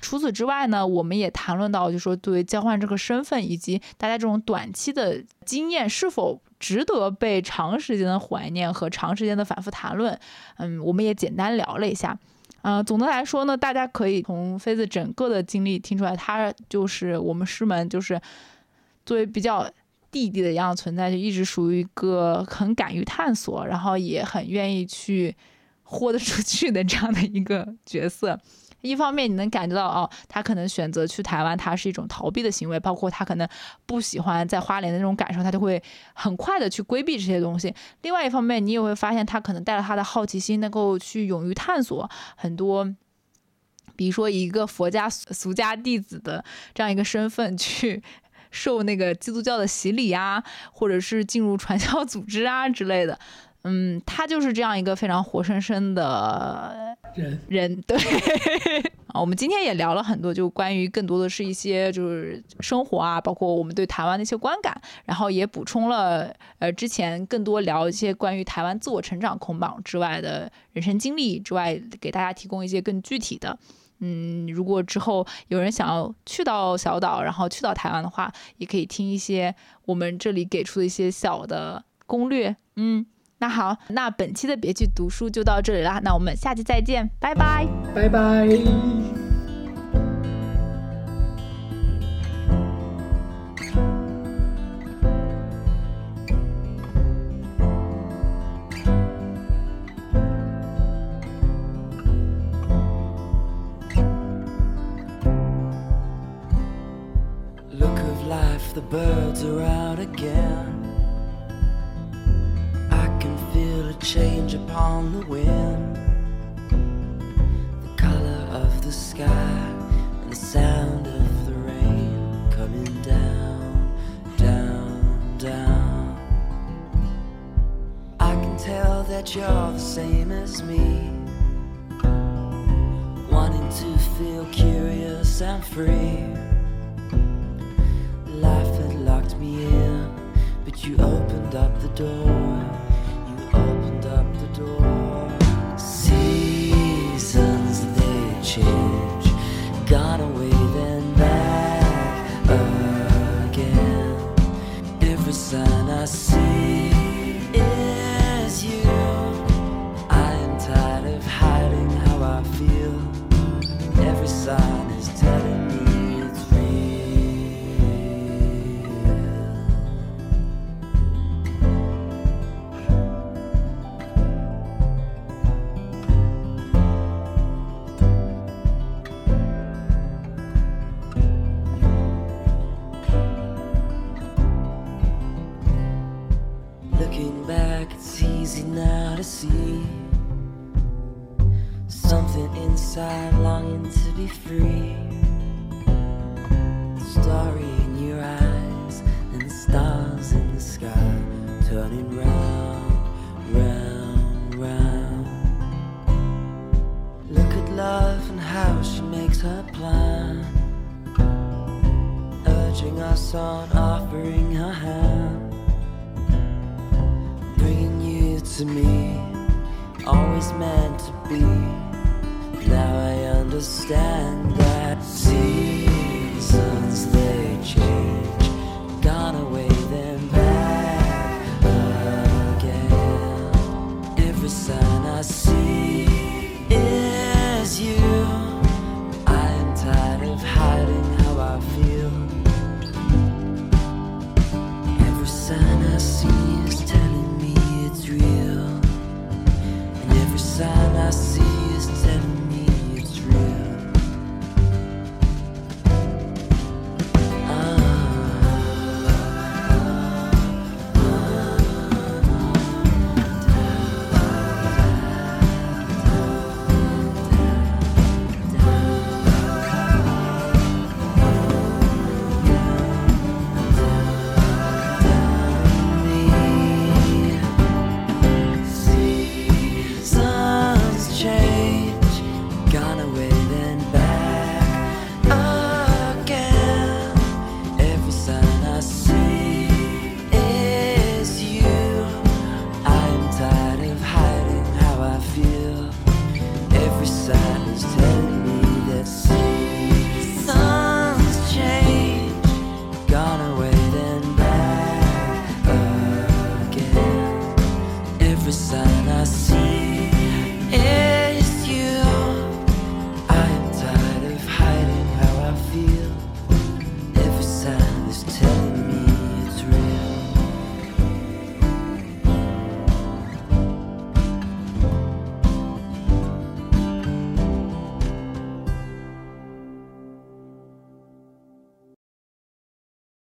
除此之外呢，我们也谈论到，就说对交换这个身份以及大家这种短期的经验是否值得被长时间的怀念和长时间的反复谈论。嗯，我们也简单聊了一下。嗯，总的来说呢，大家可以从妃子整个的经历听出来，她就是我们师门，就是作为比较弟弟的一样存在，就一直属于一个很敢于探索，然后也很愿意去豁得出去的这样的一个角色。一方面你能感觉到哦，他可能选择去台湾，他是一种逃避的行为，包括他可能不喜欢在花莲的那种感受，他就会很快的去规避这些东西。另外一方面，你也会发现他可能带着他的好奇心，能够去勇于探索很多，比如说一个佛家俗家弟子的这样一个身份去 受那个基督教的洗礼啊，或者是进入传销组织啊之类的。嗯，他就是这样一个非常活生生的人人，对 啊，我们今天也聊了很多，就关于更多的是一些就是生活啊，包括我们对台湾的一些观感，然后也补充了呃之前更多聊一些关于台湾自我成长捆绑之外的人生经历之外，给大家提供一些更具体的。嗯，如果之后有人想要去到小岛，然后去到台湾的话，也可以听一些我们这里给出的一些小的攻略。嗯。那好，那本期的别去读书就到这里啦，那我们下期再见，拜拜，拜拜。Look of life, the birds are out again. Change upon the wind. The color of the sky and the sound of the rain coming down, down, down. I can tell that you're the same as me. Wanting to feel curious and free. Life had locked me in, but you opened up the door.